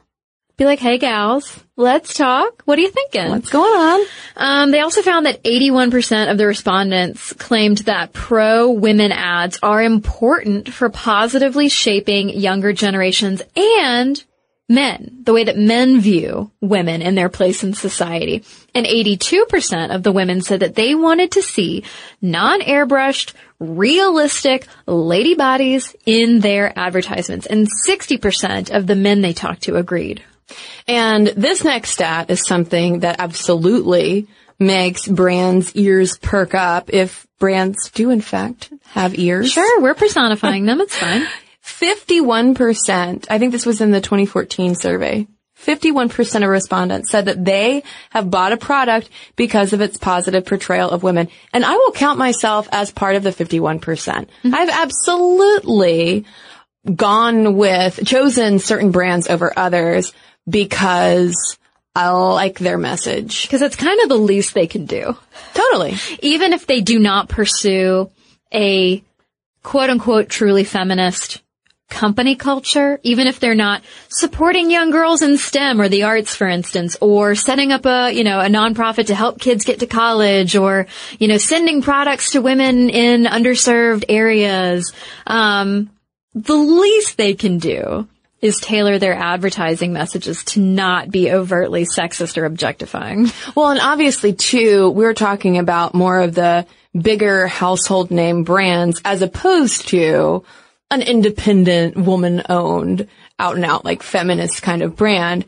be like, hey gals, let's talk. What are you thinking? What's going on? Um, they also found that 81% of the respondents claimed that pro women ads are important for positively shaping younger generations and men, the way that men view women and their place in society. And 82% of the women said that they wanted to see non-airbrushed, realistic lady bodies in their advertisements. And 60% of the men they talked to agreed. And this next stat is something that absolutely makes brands' ears perk up if brands do in fact have ears. Sure, we're personifying them. It's fine. (laughs) 51%, I think this was in the 2014 survey, 51% of respondents said that they have bought a product because of its positive portrayal of women. And I will count myself as part of the 51%. percent mm-hmm. I've absolutely gone with, chosen certain brands over others because I like their message. Because it's kind of the least they can do. Totally. Even if they do not pursue a quote unquote truly feminist company culture, even if they're not supporting young girls in STEM or the arts, for instance, or setting up a, you know, a nonprofit to help kids get to college or, you know, sending products to women in underserved areas. Um, the least they can do is tailor their advertising messages to not be overtly sexist or objectifying. Well, and obviously too, we're talking about more of the bigger household name brands as opposed to an independent woman owned out and out like feminist kind of brand.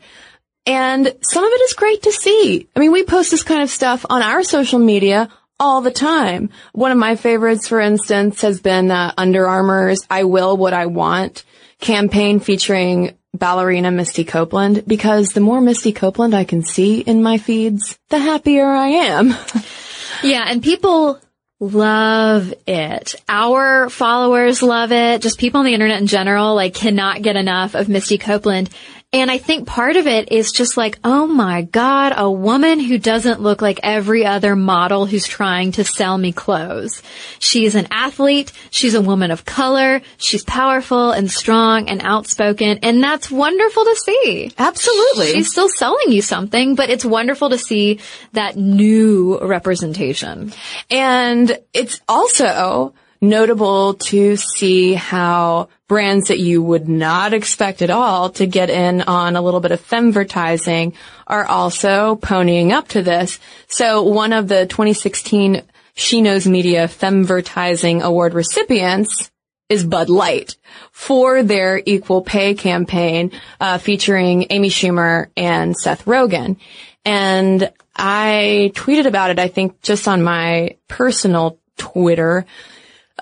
And some of it is great to see. I mean, we post this kind of stuff on our social media all the time. One of my favorites, for instance, has been uh, Under Armour's I Will What I Want campaign featuring ballerina Misty Copeland because the more Misty Copeland I can see in my feeds, the happier I am. (laughs) yeah, and people love it. Our followers love it. Just people on the internet in general, like cannot get enough of Misty Copeland. And I think part of it is just like, oh my God, a woman who doesn't look like every other model who's trying to sell me clothes. She's an athlete. She's a woman of color. She's powerful and strong and outspoken. And that's wonderful to see. Absolutely. She's still selling you something, but it's wonderful to see that new representation. And it's also notable to see how brands that you would not expect at all to get in on a little bit of femvertising are also ponying up to this. So one of the 2016 She Knows Media Femvertising Award recipients is Bud Light for their equal pay campaign uh, featuring Amy Schumer and Seth Rogen. And I tweeted about it, I think, just on my personal Twitter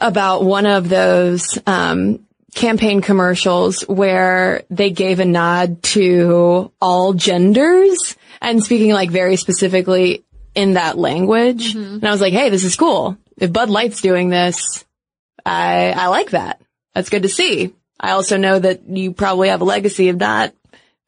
about one of those um, campaign commercials where they gave a nod to all genders and speaking like very specifically in that language. Mm-hmm. And I was like, hey, this is cool. If Bud Light's doing this, I I like that. That's good to see. I also know that you probably have a legacy of not,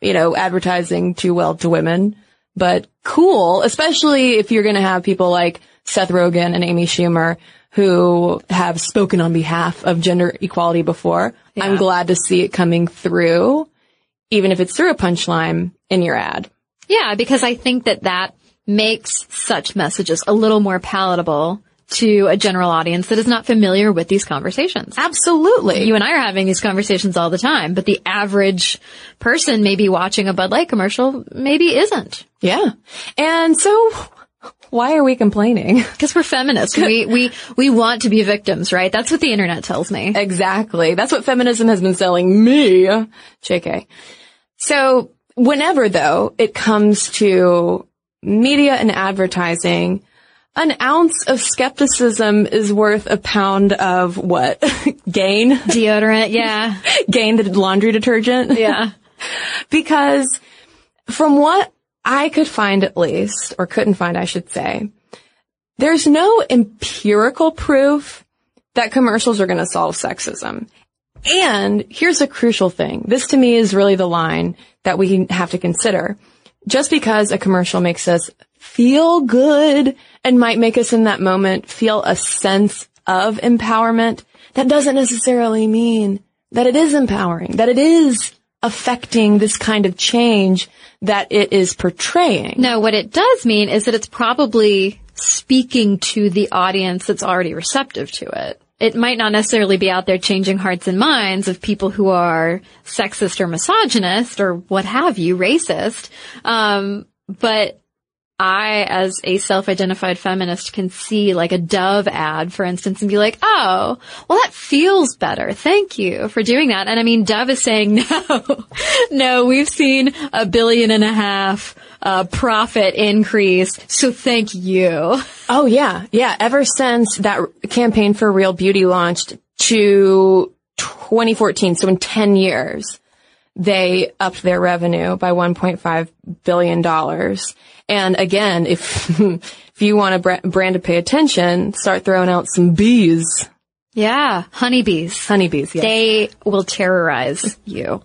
you know, advertising too well to women, but cool, especially if you're going to have people like Seth Rogen and Amy Schumer who have spoken on behalf of gender equality before. Yeah. I'm glad to see it coming through, even if it's through a punchline in your ad. Yeah, because I think that that makes such messages a little more palatable to a general audience that is not familiar with these conversations. Absolutely. You and I are having these conversations all the time, but the average person maybe watching a Bud Light commercial maybe isn't. Yeah. And so why are we complaining? (laughs) Because we're feminists. we, (laughs) we, we want to be victims, right? That's what the internet tells me. Exactly. That's what feminism has been selling me. JK. So whenever though it comes to media and advertising, an ounce of skepticism is worth a pound of what? (laughs) Gain? Deodorant, yeah. Gain the laundry detergent? Yeah. because from what I could find at least, or couldn't find, I should say, there's no empirical proof that commercials are going to solve sexism. And here's a crucial thing. This to me is really the line that we have to consider. Just because a commercial makes us feel good and might make us in that moment feel a sense of empowerment, that doesn't necessarily mean that it is empowering, that it is affecting this kind of change that it is portraying. No, what it does mean is that it's probably speaking to the audience that's already receptive to it. It might not necessarily be out there changing hearts and minds of people who are sexist or misogynist or what have you, racist. Um, but I, as a self-identified feminist, can see like a Dove ad, for instance, and be like, oh, well, that feels better. Thank you for doing that. And I mean, Dove is saying, (laughs) no, no, we've seen a billion and a half uh, profit increase. So thank you. Oh yeah. Yeah. Ever since that campaign for real beauty launched to 2014. So in 10 years, they upped their revenue by $1.5 billion. And again, if, (laughs) if you want a brand to pay attention, start throwing out some bees Yeah, honeybees. Honeybees, yes. They will terrorize you.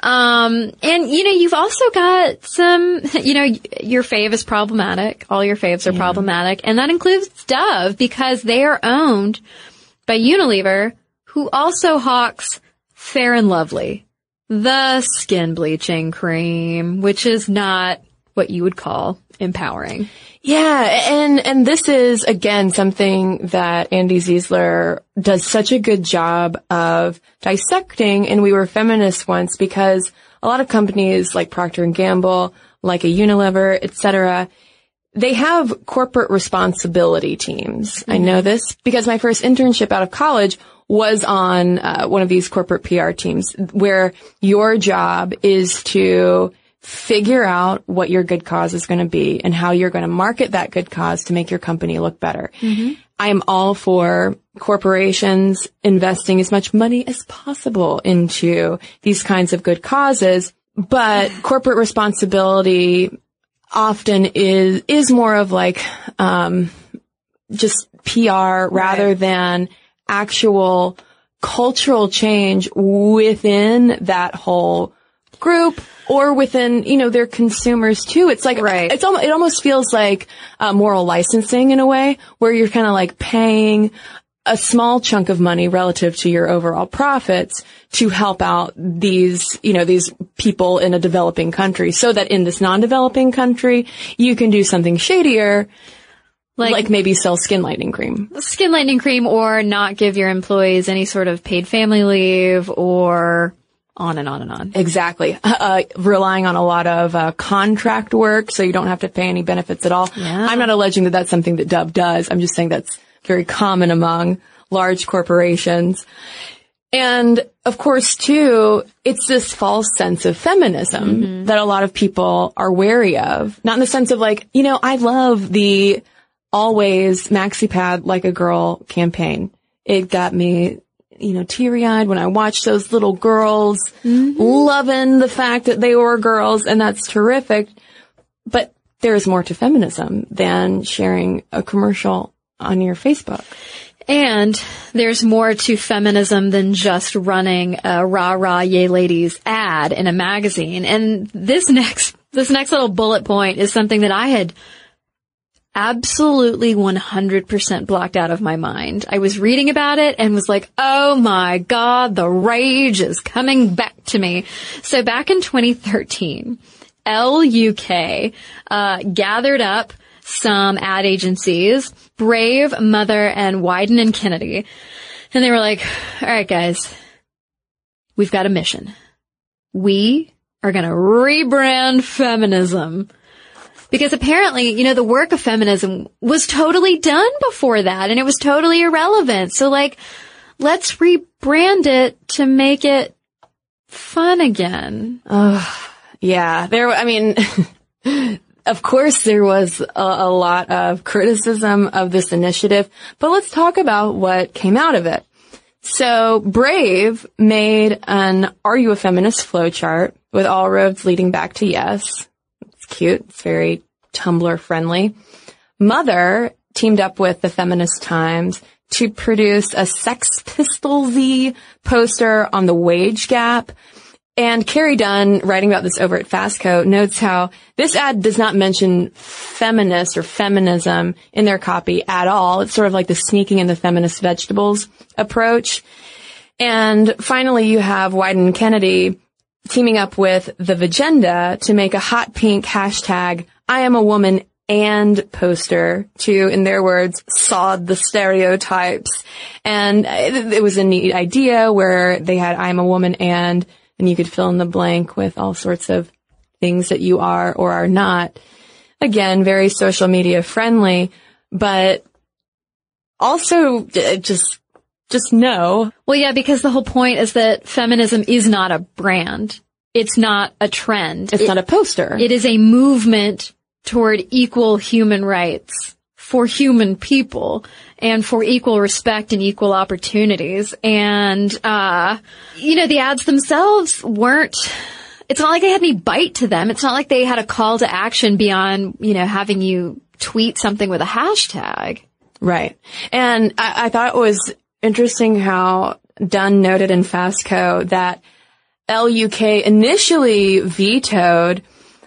Um, and you know, you've also got some, (laughs) you know, your fave is problematic. All your faves are problematic. And that includes Dove because they are owned by Unilever, who also hawks Fair and Lovely, the skin bleaching cream, which is not what you would call empowering. Yeah, and and this is again something that Andi Zeisler does such a good job of dissecting. And we were feminists once because a lot of companies like Procter and Gamble, like a Unilever, etc., they have corporate responsibility teams. I mm-hmm. know this because my first internship out of college was on uh, one of these corporate PR teams where your job is to figure out what your good cause is going to be and how you're going to market that good cause to make your company look better. I am all for corporations investing as much money as possible into these kinds of good causes, but corporate responsibility often is is more of like um, just PR rather than actual cultural change within that whole group or within you know their consumers too. It's like Right. it's almost it almost feels like uh, moral licensing in a way where you're kind of like paying a small chunk of money relative to your overall profits to help out these, you know, these people in a developing country so that in this non-developing country, you can do something shadier, like, Like, maybe sell skin lightening cream. skin lightening cream or not give your employees any sort of paid family leave or on and on and on. Exactly. Uh, relying on a lot of uh, contract work so you don't have to pay any benefits at all. Yeah. I'm not alleging that that's something that Dove does. I'm just saying that's very common among large corporations. And of course, too, it's this false sense of feminism that a lot of people are wary of. Not in the sense of like, you know, I love the always maxi pad like a girl campaign. It got me, you know, teary eyed when I watched those little girls mm-hmm. loving the fact that they were girls and that's terrific. But there is more to feminism than sharing a commercial on your Facebook. And there's more to feminism than just running a rah rah yay ladies ad in a magazine. And this next, this next little bullet point is something that I had absolutely 100% blocked out of my mind. I was reading about it and was like, oh my god, the rage is coming back to me. So back in 2013, Elle UK uh, gathered up some ad agencies, Brave, Mother, and Wieden and Kennedy, and they were like, all right guys, we've got a mission. We are going to rebrand feminism. Because apparently, you know, the work of feminism was totally done before that and it was totally irrelevant. So like, let's rebrand it to make it fun again. Oh, Yeah, there, I mean, (laughs) of course there was a, a lot of criticism of this initiative, but let's talk about what came out of it. So Brave made an Are You a Feminist flowchart with all roads leading back to yes. Cute. It's very Tumblr friendly. Mother teamed up with the Feminist Times to produce a Sex Pistols-y poster on the wage gap. And Carrie Dunn, writing about this over at Fastco, notes how this ad does not mention feminist or feminism in their copy at all. It's sort of like the sneaking in the feminist vegetables approach. And finally, you have Wieden Kennedy teaming up with the Vagenda to make a hot pink hashtag I am a woman and poster to, in their words, sod the stereotypes. And it, was a neat idea where they had I am a woman and, and you could fill in the blank with all sorts of things that you are or are not. Again, very social media friendly, but also uh, just, just know Well, yeah, because the whole point is that feminism is not a brand. It's not a trend. it's It- not a poster. It is a movement toward equal human rights for human people and for equal respect and equal opportunities. And, uh, you know, the ads themselves weren't, it's not like they had any bite to them. It's not like they had a call to action beyond, you know, having you tweet something with a hashtag. Right. And I, I thought it was interesting how Dunn noted in Fastco that Elle UK initially vetoed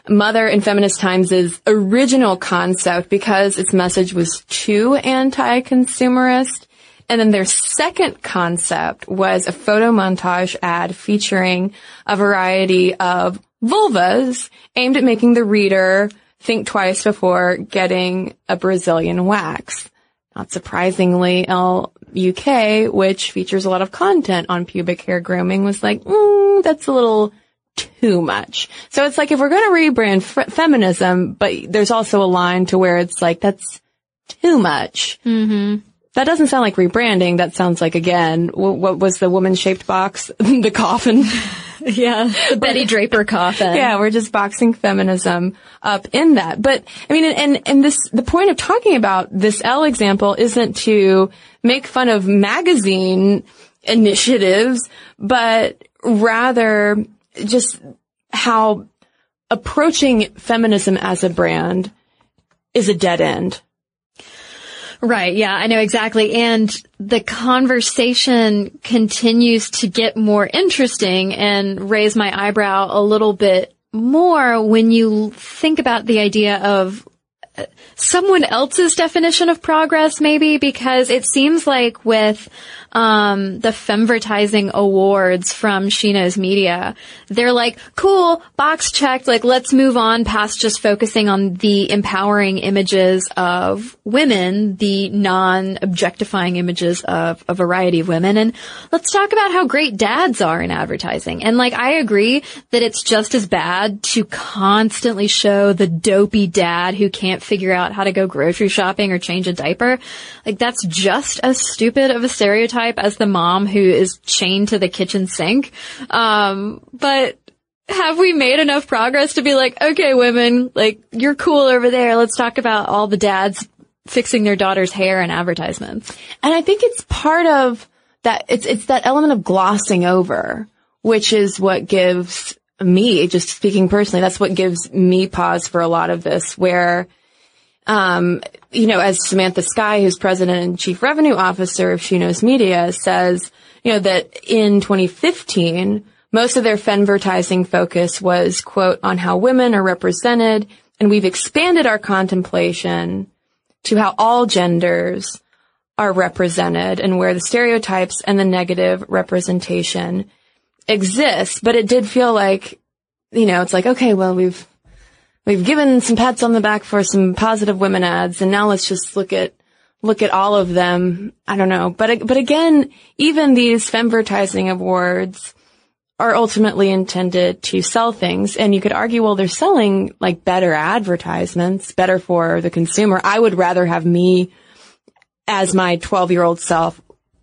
Mother in Feminist Times' original concept because its message was too anti-consumerist. And then their second concept was a photo montage ad featuring a variety of vulvas aimed at making the reader think twice before getting a Brazilian wax. Not surprisingly, Elle UK, which features a lot of content on pubic hair grooming, was like, mm, that's a little too much. So it's like if we're going to rebrand f- feminism, but there's also a line to where it's like that's too much. Mm-hmm. That doesn't sound like rebranding. That sounds like again, w- what was the woman shaped box? (laughs) the coffin. (laughs) yeah, the Betty Draper coffin. Yeah, we're just boxing feminism up in that. But I mean, and and this the point of talking about this Elle example isn't to make fun of magazine initiatives, but rather just how approaching feminism as a brand is a dead end. Right. Yeah, I know exactly. And the conversation continues to get more interesting and raise my eyebrow a little bit more when you think about the idea of someone else's definition of progress, maybe, because it seems like with um, the Femvertising Awards from SheKnows Media. They're like, cool, box checked, like let's move on past just focusing on the empowering images of women, the non-objectifying images of a variety of women, and let's talk about how great dads are in advertising. And like, I agree that it's just as bad to constantly show the dopey dad who can't figure out how to go grocery shopping or change a diaper. Like, that's just as stupid of a stereotype as the mom who is chained to the kitchen sink. Um, but have we made enough progress to be like, okay, women, like, you're cool over there. Let's talk about all the dads fixing their daughter's hair in advertisements. And I think it's part of that, it's, it's that element of glossing over, which is what gives me, just speaking personally, that's what gives me pause for a lot of this, where um, you know, as Samantha Skey, who's president and chief revenue officer of SheKnows Media, says, you know, that in 2015, most of their femvertising focus was, quote, on how women are represented, and we've expanded our contemplation to how all genders are represented and where the stereotypes and the negative representation exists. But it did feel like, you know, it's like, okay, well, we've we've given some pats on the back for some positive women ads, and now let's just look at look at all of them. I don't know, but but again, even these femvertising awards are ultimately intended to sell things, and you could argue, well, they're selling like better advertisements, better for the consumer. I would rather have me as my 12 year old self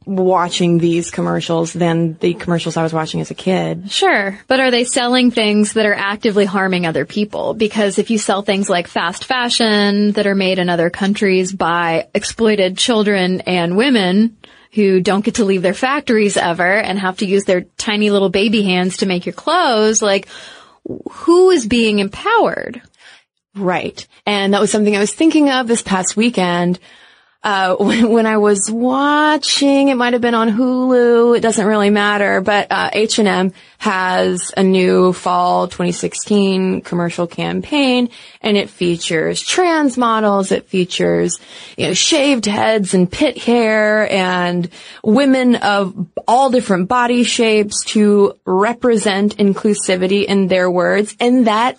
watching these commercials than the commercials I was watching as a kid. Sure. But are they selling things that are actively harming other people? Because if you sell things like fast fashion that are made in other countries by exploited children and women who don't get to leave their factories ever and have to use their tiny little baby hands to make your clothes, like who is being empowered? Right. And that was something I was thinking of this past weekend uh, (laughs) when, when, I was watching, it might have been on Hulu. It doesn't really matter, but uh, H&M has a new fall 2016 commercial campaign, and it features trans models. It features you know shaved heads and pit hair, and women of all different body shapes to represent inclusivity in their words, and that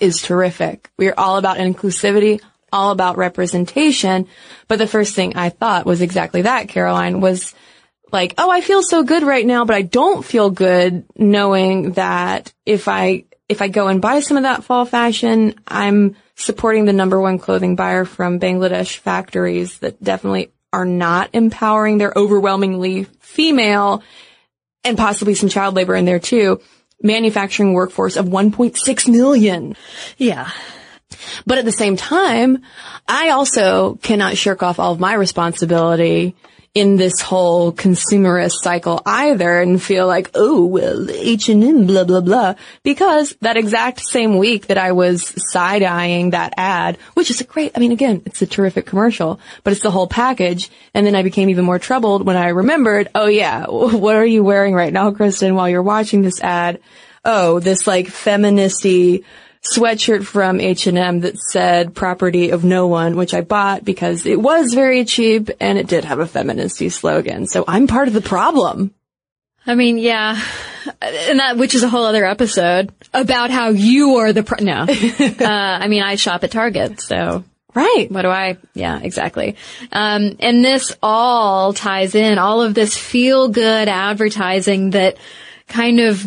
is terrific. We are all about inclusivity all about representation. But the first thing I thought was exactly that, Caroline, was like, oh, I feel so good right now, but I don't feel good knowing that if I, if I go and buy some of that fall fashion, I'm supporting the number one clothing buyer from Bangladesh factories that definitely are not empowering. They're overwhelmingly female and possibly some child labor in there too. Manufacturing workforce of 1.6 million. Yeah. But at the same time, I also cannot shirk off all of my responsibility in this whole consumerist cycle either and feel like, oh, well, H&M, blah, blah, blah. Because that exact same week that I was side-eyeing that ad, which is a great, I mean, again, it's a terrific commercial, but it's the whole package. And then I became even more troubled when I remembered, oh yeah, (laughs) what are you wearing right now, Cristen, while you're watching this ad? Oh, this like feministy, sweatshirt from H&M that said property of no one, which I bought because it was very cheap and it did have a feministy slogan. So I'm part of the problem. I mean, yeah. And that, which is a whole other episode about how you are the, pro- no. (laughs) uh, I mean, I shop at Target, so. Right. What do I? Yeah, exactly. Um, and this all ties in, all of this feel good advertising that kind of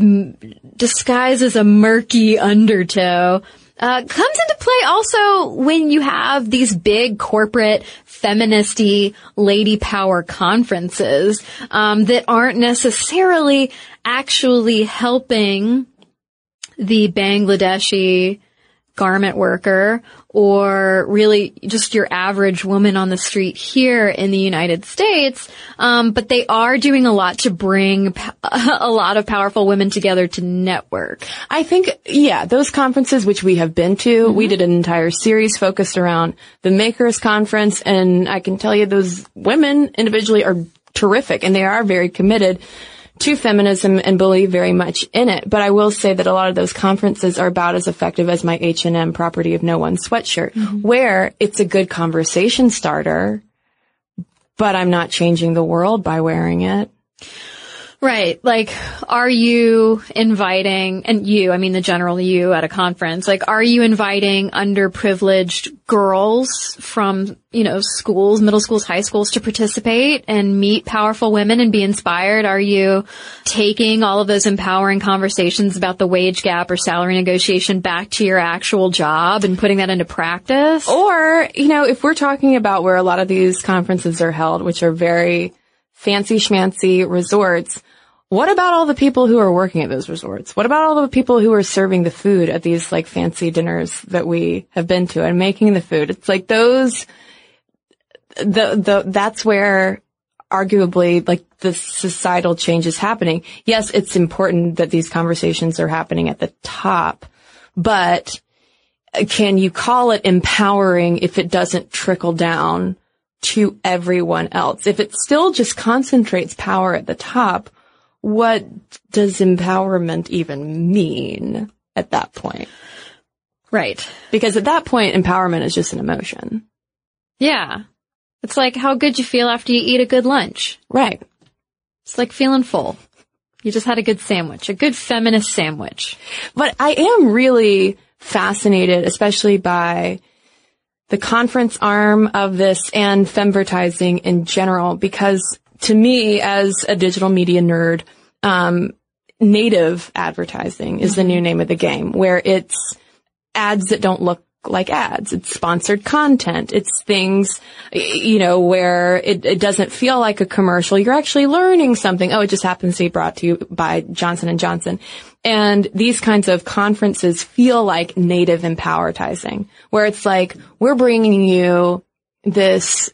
disguises a murky undertow. Uh, comes into play also when you have these big corporate feministy lady power conferences um, that aren't necessarily actually helping the Bangladeshi garment worker or really just your average woman on the street here in the United States. Um, but they are doing a lot to bring (laughs) a lot of powerful women together to network. I think, yeah, those conferences which we have been to, mm-hmm. we did an entire series focused around the Makers Conference, and I can tell you those women individually are terrific, and they are very committed to feminism and believe very much in it. But I will say that a lot of those conferences are about as effective as my H&M property of no one sweatshirt, mm-hmm. where it's a good conversation starter, but I'm not changing the world by wearing it. Right. Like, are you inviting, and you, I mean the general you at a conference, like, are you inviting underprivileged girls from, you know, schools, middle schools, high schools to participate and meet powerful women and be inspired? Are you taking all of those empowering conversations about the wage gap or salary negotiation back to your actual job and putting that into practice? Or, you know, if we're talking about where a lot of these conferences are held, which are very fancy schmancy resorts, what about all the people who are working at those resorts? What about all the people who are serving the food at these like fancy dinners that we have been to and making the food? It's like those, the, the, that's where arguably like the societal change is happening. Yes, it's important that these conversations are happening at the top, but can you call it empowering if it doesn't trickle down to everyone else? If it still just concentrates power at the top, what does empowerment even mean at that point? Right. Because at that point, empowerment is just an emotion. Yeah. It's like how good you feel after you eat a good lunch. Right. It's like feeling full. You just had a good sandwich, a good feminist sandwich. But I am really fascinated, especially by the conference arm of this and femvertising in general, because to me, as a digital media nerd, um, native advertising is the new name of the game, where it's ads that don't look like ads. It's sponsored content. It's things, you know, where it, it doesn't feel like a commercial. You're actually learning something. Oh, it just happens to be brought to you by Johnson and Johnson. And these kinds of conferences feel like native empowertizing, where it's like, we're bringing you this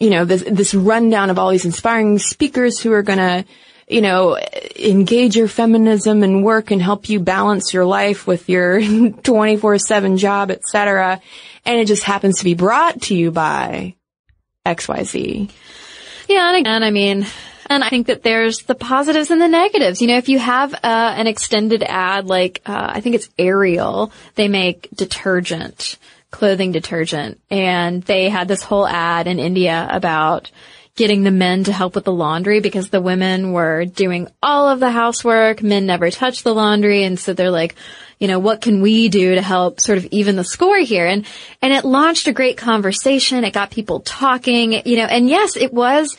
you know, this, this rundown of all these inspiring speakers who are going to, you know, engage your feminism and work and help you balance your life with your (laughs) 24-7 job, etc. And it just happens to be brought to you by XYZ. Yeah, and again, I mean, and I think that there's the positives and the negatives. You know, if you have uh, an extended ad like uh, I think it's Ariel, they make detergent clothing detergent and they had this whole ad in India about getting the men to help with the laundry because the women were doing all of the housework. Men never touch the laundry. And so they're like, you know, what can we do to help sort of even the score here? And, and it launched a great conversation. It got people talking, you know, and yes, it was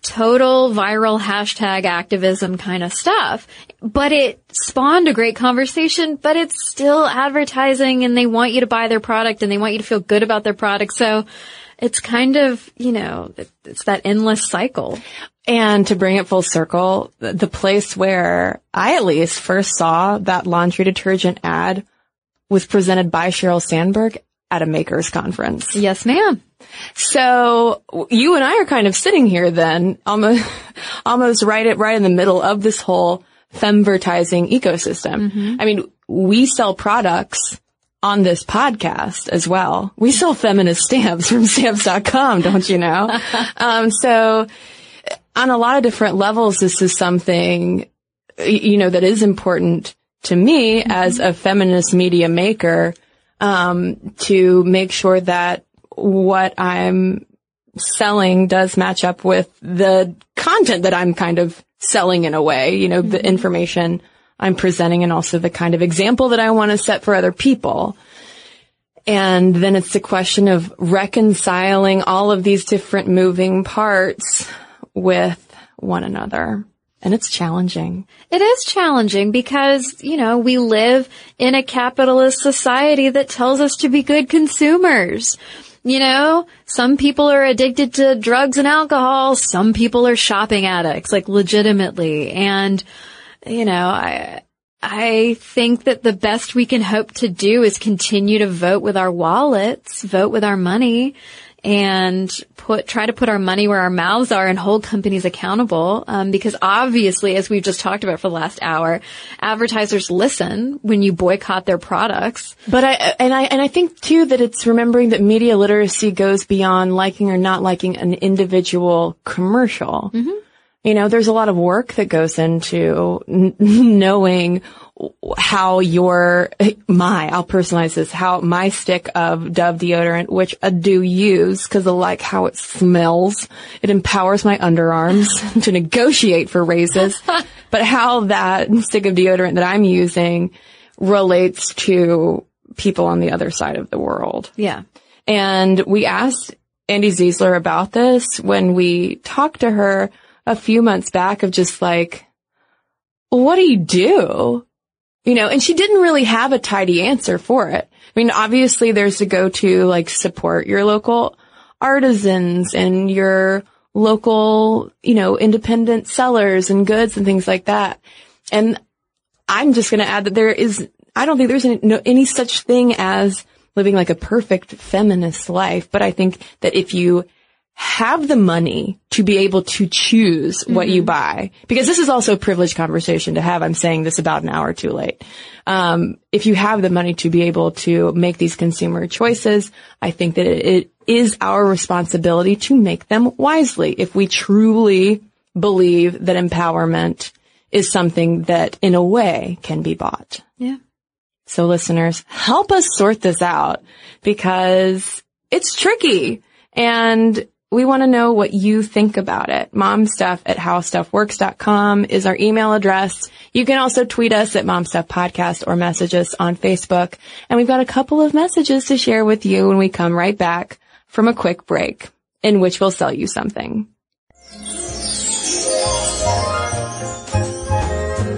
total viral hashtag activism kind of stuff. But it spawned a great conversation, but it's still advertising and they want you to buy their product and they want you to feel good about their product. So it's kind of, you know, it's that endless cycle. And to bring it full circle, the place where I at least first saw that laundry detergent ad was presented by Sheryl Sandberg at a makers conference. Yes, ma'am. So you and I are kind of sitting here then, almost, (laughs) almost right at, right in the middle of this whole femvertising ecosystem. Mm-hmm. I mean, we sell products on this podcast as well. We sell feminist stamps from stamps.com, don't you know? (laughs) um, so on a lot of different levels, this is something, you know, that is important to me Mm-hmm. as a feminist media maker, um, to make sure that what I'm selling does match up with the content that I'm kind of selling in a way, you know, the information I'm presenting and also the kind of example that I want to set for other people. And then it's the question of reconciling all of these different moving parts with one another. And it's challenging. It is challenging because, you know, we live in a capitalist society that tells us to be good consumers. You know, some people are addicted to drugs and alcohol. Some people are shopping addicts, like legitimately. And, you know, I, I think that the best we can hope to do is continue to vote with our wallets, vote with our money, and put try to put our money where our mouths are and hold companies accountable. Um, because obviously, as we've just talked about for the last hour, advertisers listen when you boycott their products. But I, and I, and I think too that it's remembering that media literacy goes beyond liking or not liking an individual commercial. You know, there's a lot of work that goes into n- (laughs) knowing how your, (laughs) my, I'll personalize this, how my stick of Dove deodorant, which I do use because I like how it smells. It empowers my underarms (laughs) to negotiate for raises, but how that stick of deodorant that I'm using relates to people on the other side of the world. Yeah. And we asked Andi Zeisler about this when we talked to her a few months back of just like, what do you do? You know, and she didn't really have a tidy answer for it. I mean, obviously there's to go to like support your local artisans and your local, you know, independent sellers and goods and things like that. And I'm just going to add that there is, I don't think there's any, no, any such thing as living like a perfect feminist life, but I think that if you have the money to be able to choose what you buy, because this is also a privileged conversation to have. I'm saying this about an hour too late. Um, if you have the money to be able to make these consumer choices, I think that it, it is our responsibility to make them wisely. If we truly believe that empowerment is something that in a way can be bought. Yeah. So listeners, help us sort this out because it's tricky and we want to know what you think about it. Momstuff at howstuffworks.com is our email address. You can also tweet us at Momstuff Podcast or message us on Facebook. And we've got a couple of messages to share with you when we come right back from a quick break in which we'll sell you something.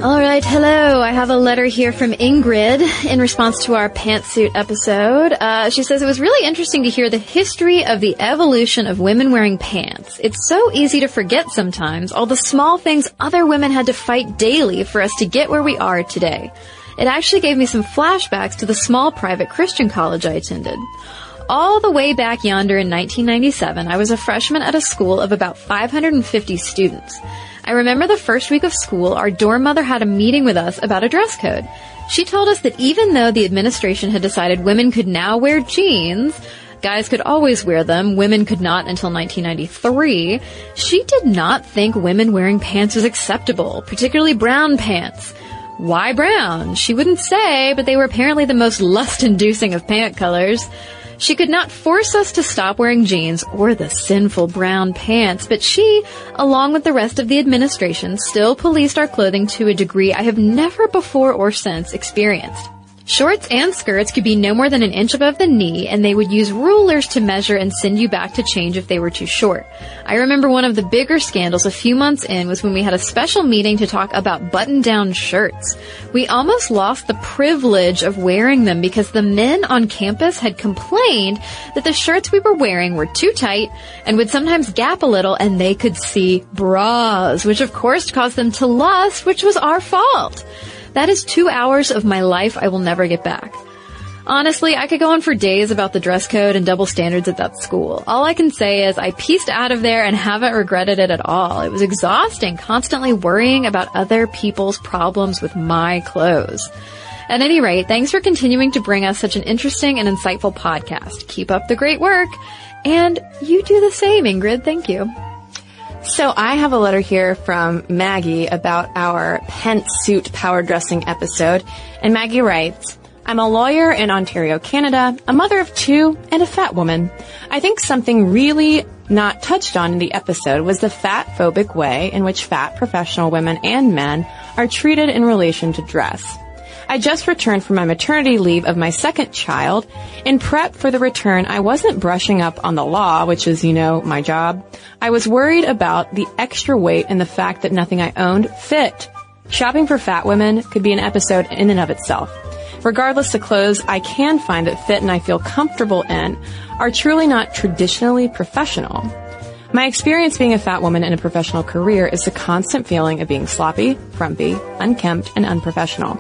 All right, hello. I have a letter here from Ingrid in response to our pantsuit episode. Uh, she says it was really interesting to hear the history of the evolution of women wearing pants. It's so easy to forget sometimes all the small things other women had to fight daily for us to get where we are today. It actually gave me some flashbacks to the small private Christian college I attended. All the way back yonder in 1997, I was a freshman at a school of about 550 students. I remember the first week of school, our dorm mother had a meeting with us about a dress code. She told us that even though the administration had decided women could now wear jeans, guys could always wear them, women could not until 1993, she did not think women wearing pants was acceptable, particularly brown pants. Why brown? She wouldn't say, but they were apparently the most lust-inducing of pant colors. She could not force us to stop wearing jeans or the sinful brown pants, but she, along with the rest of the administration, still policed our clothing to a degree I have never before or since experienced. Shorts and skirts could be no more than an inch above the knee, and they would use rulers to measure and send you back to change if they were too short. I remember one of the bigger scandals a few months in was when we had a special meeting to talk about button-down shirts. We almost lost the privilege of wearing them because the men on campus had complained that the shirts we were wearing were too tight and would sometimes gap a little and they could see bras, which of course caused them to lust, which was our fault. That is two hours of my life I will never get back. Honestly, I could go on for days about the dress code and double standards at that school. All I can say is I pieced out of there and haven't regretted it at all. It was exhausting, constantly worrying about other people's problems with my clothes. At any rate, thanks for continuing to bring us such an interesting and insightful podcast. Keep up the great work. And you do the same, Ingrid. Thank you. So I have a letter here from Maggie about our pantsuit power dressing episode. And Maggie writes, I'm a lawyer in Ontario, Canada, a mother of two, and a fat woman. I think something really not touched on in the episode was the fat phobic way in which fat professional women and men are treated in relation to dress. I just returned from my maternity leave of my second child. In prep for the return, I wasn't brushing up on the law, which is, you know, my job. I was worried about the extra weight and the fact that nothing I owned fit. Shopping for fat women could be an episode in and of itself. Regardless, the clothes I can find that fit and I feel comfortable in are truly not traditionally professional. My experience being a fat woman in a professional career is the constant feeling of being sloppy, frumpy, unkempt, and unprofessional.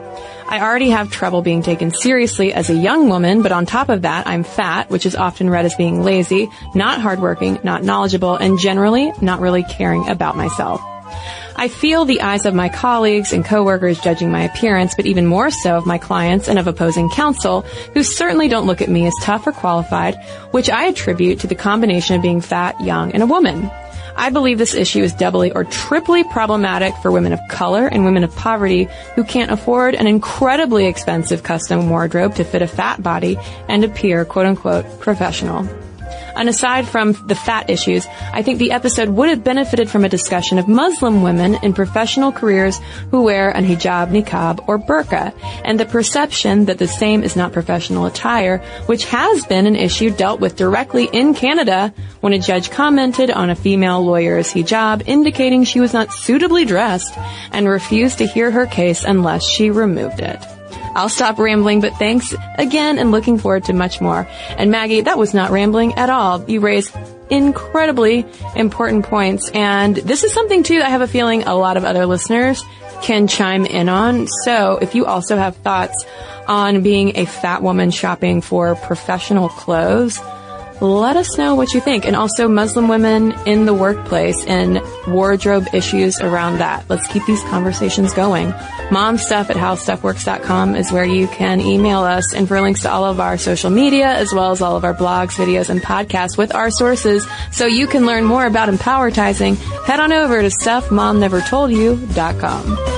I already have trouble being taken seriously as a young woman, but on top of that, I'm fat, which is often read as being lazy, not hardworking, not knowledgeable, and generally not really caring about myself. I feel the eyes of my colleagues and coworkers judging my appearance, but even more so of my clients and of opposing counsel, who certainly don't look at me as tough or qualified, which I attribute to the combination of being fat, young, and a woman. I believe this issue is doubly or triply problematic for women of color and women of poverty who can't afford an incredibly expensive custom wardrobe to fit a fat body and appear quote unquote professional. And aside from the fat issues, I think the episode would have benefited from a discussion of Muslim women in professional careers who wear an hijab, niqab, or burqa, and the perception that the same is not professional attire, which has been an issue dealt with directly in Canada when a judge commented on a female lawyer's hijab, indicating she was not suitably dressed and refused to hear her case unless she removed it. I'll stop rambling, but thanks again and looking forward to much more. And Maggie, that was not rambling at all. You raised incredibly important points. And this is something too I have a feeling a lot of other listeners can chime in on. So if you also have thoughts on being a fat woman shopping for professional clothes, let us know what you think. And also Muslim women in the workplace and wardrobe issues around that. Let's keep these conversations going. Momstuff at howstuffworks.com is where you can email us and for links to all of our social media as well as all of our blogs, videos, and podcasts with our sources so you can learn more about empowertizing, head on over to stuffmomnevertoldyou.com.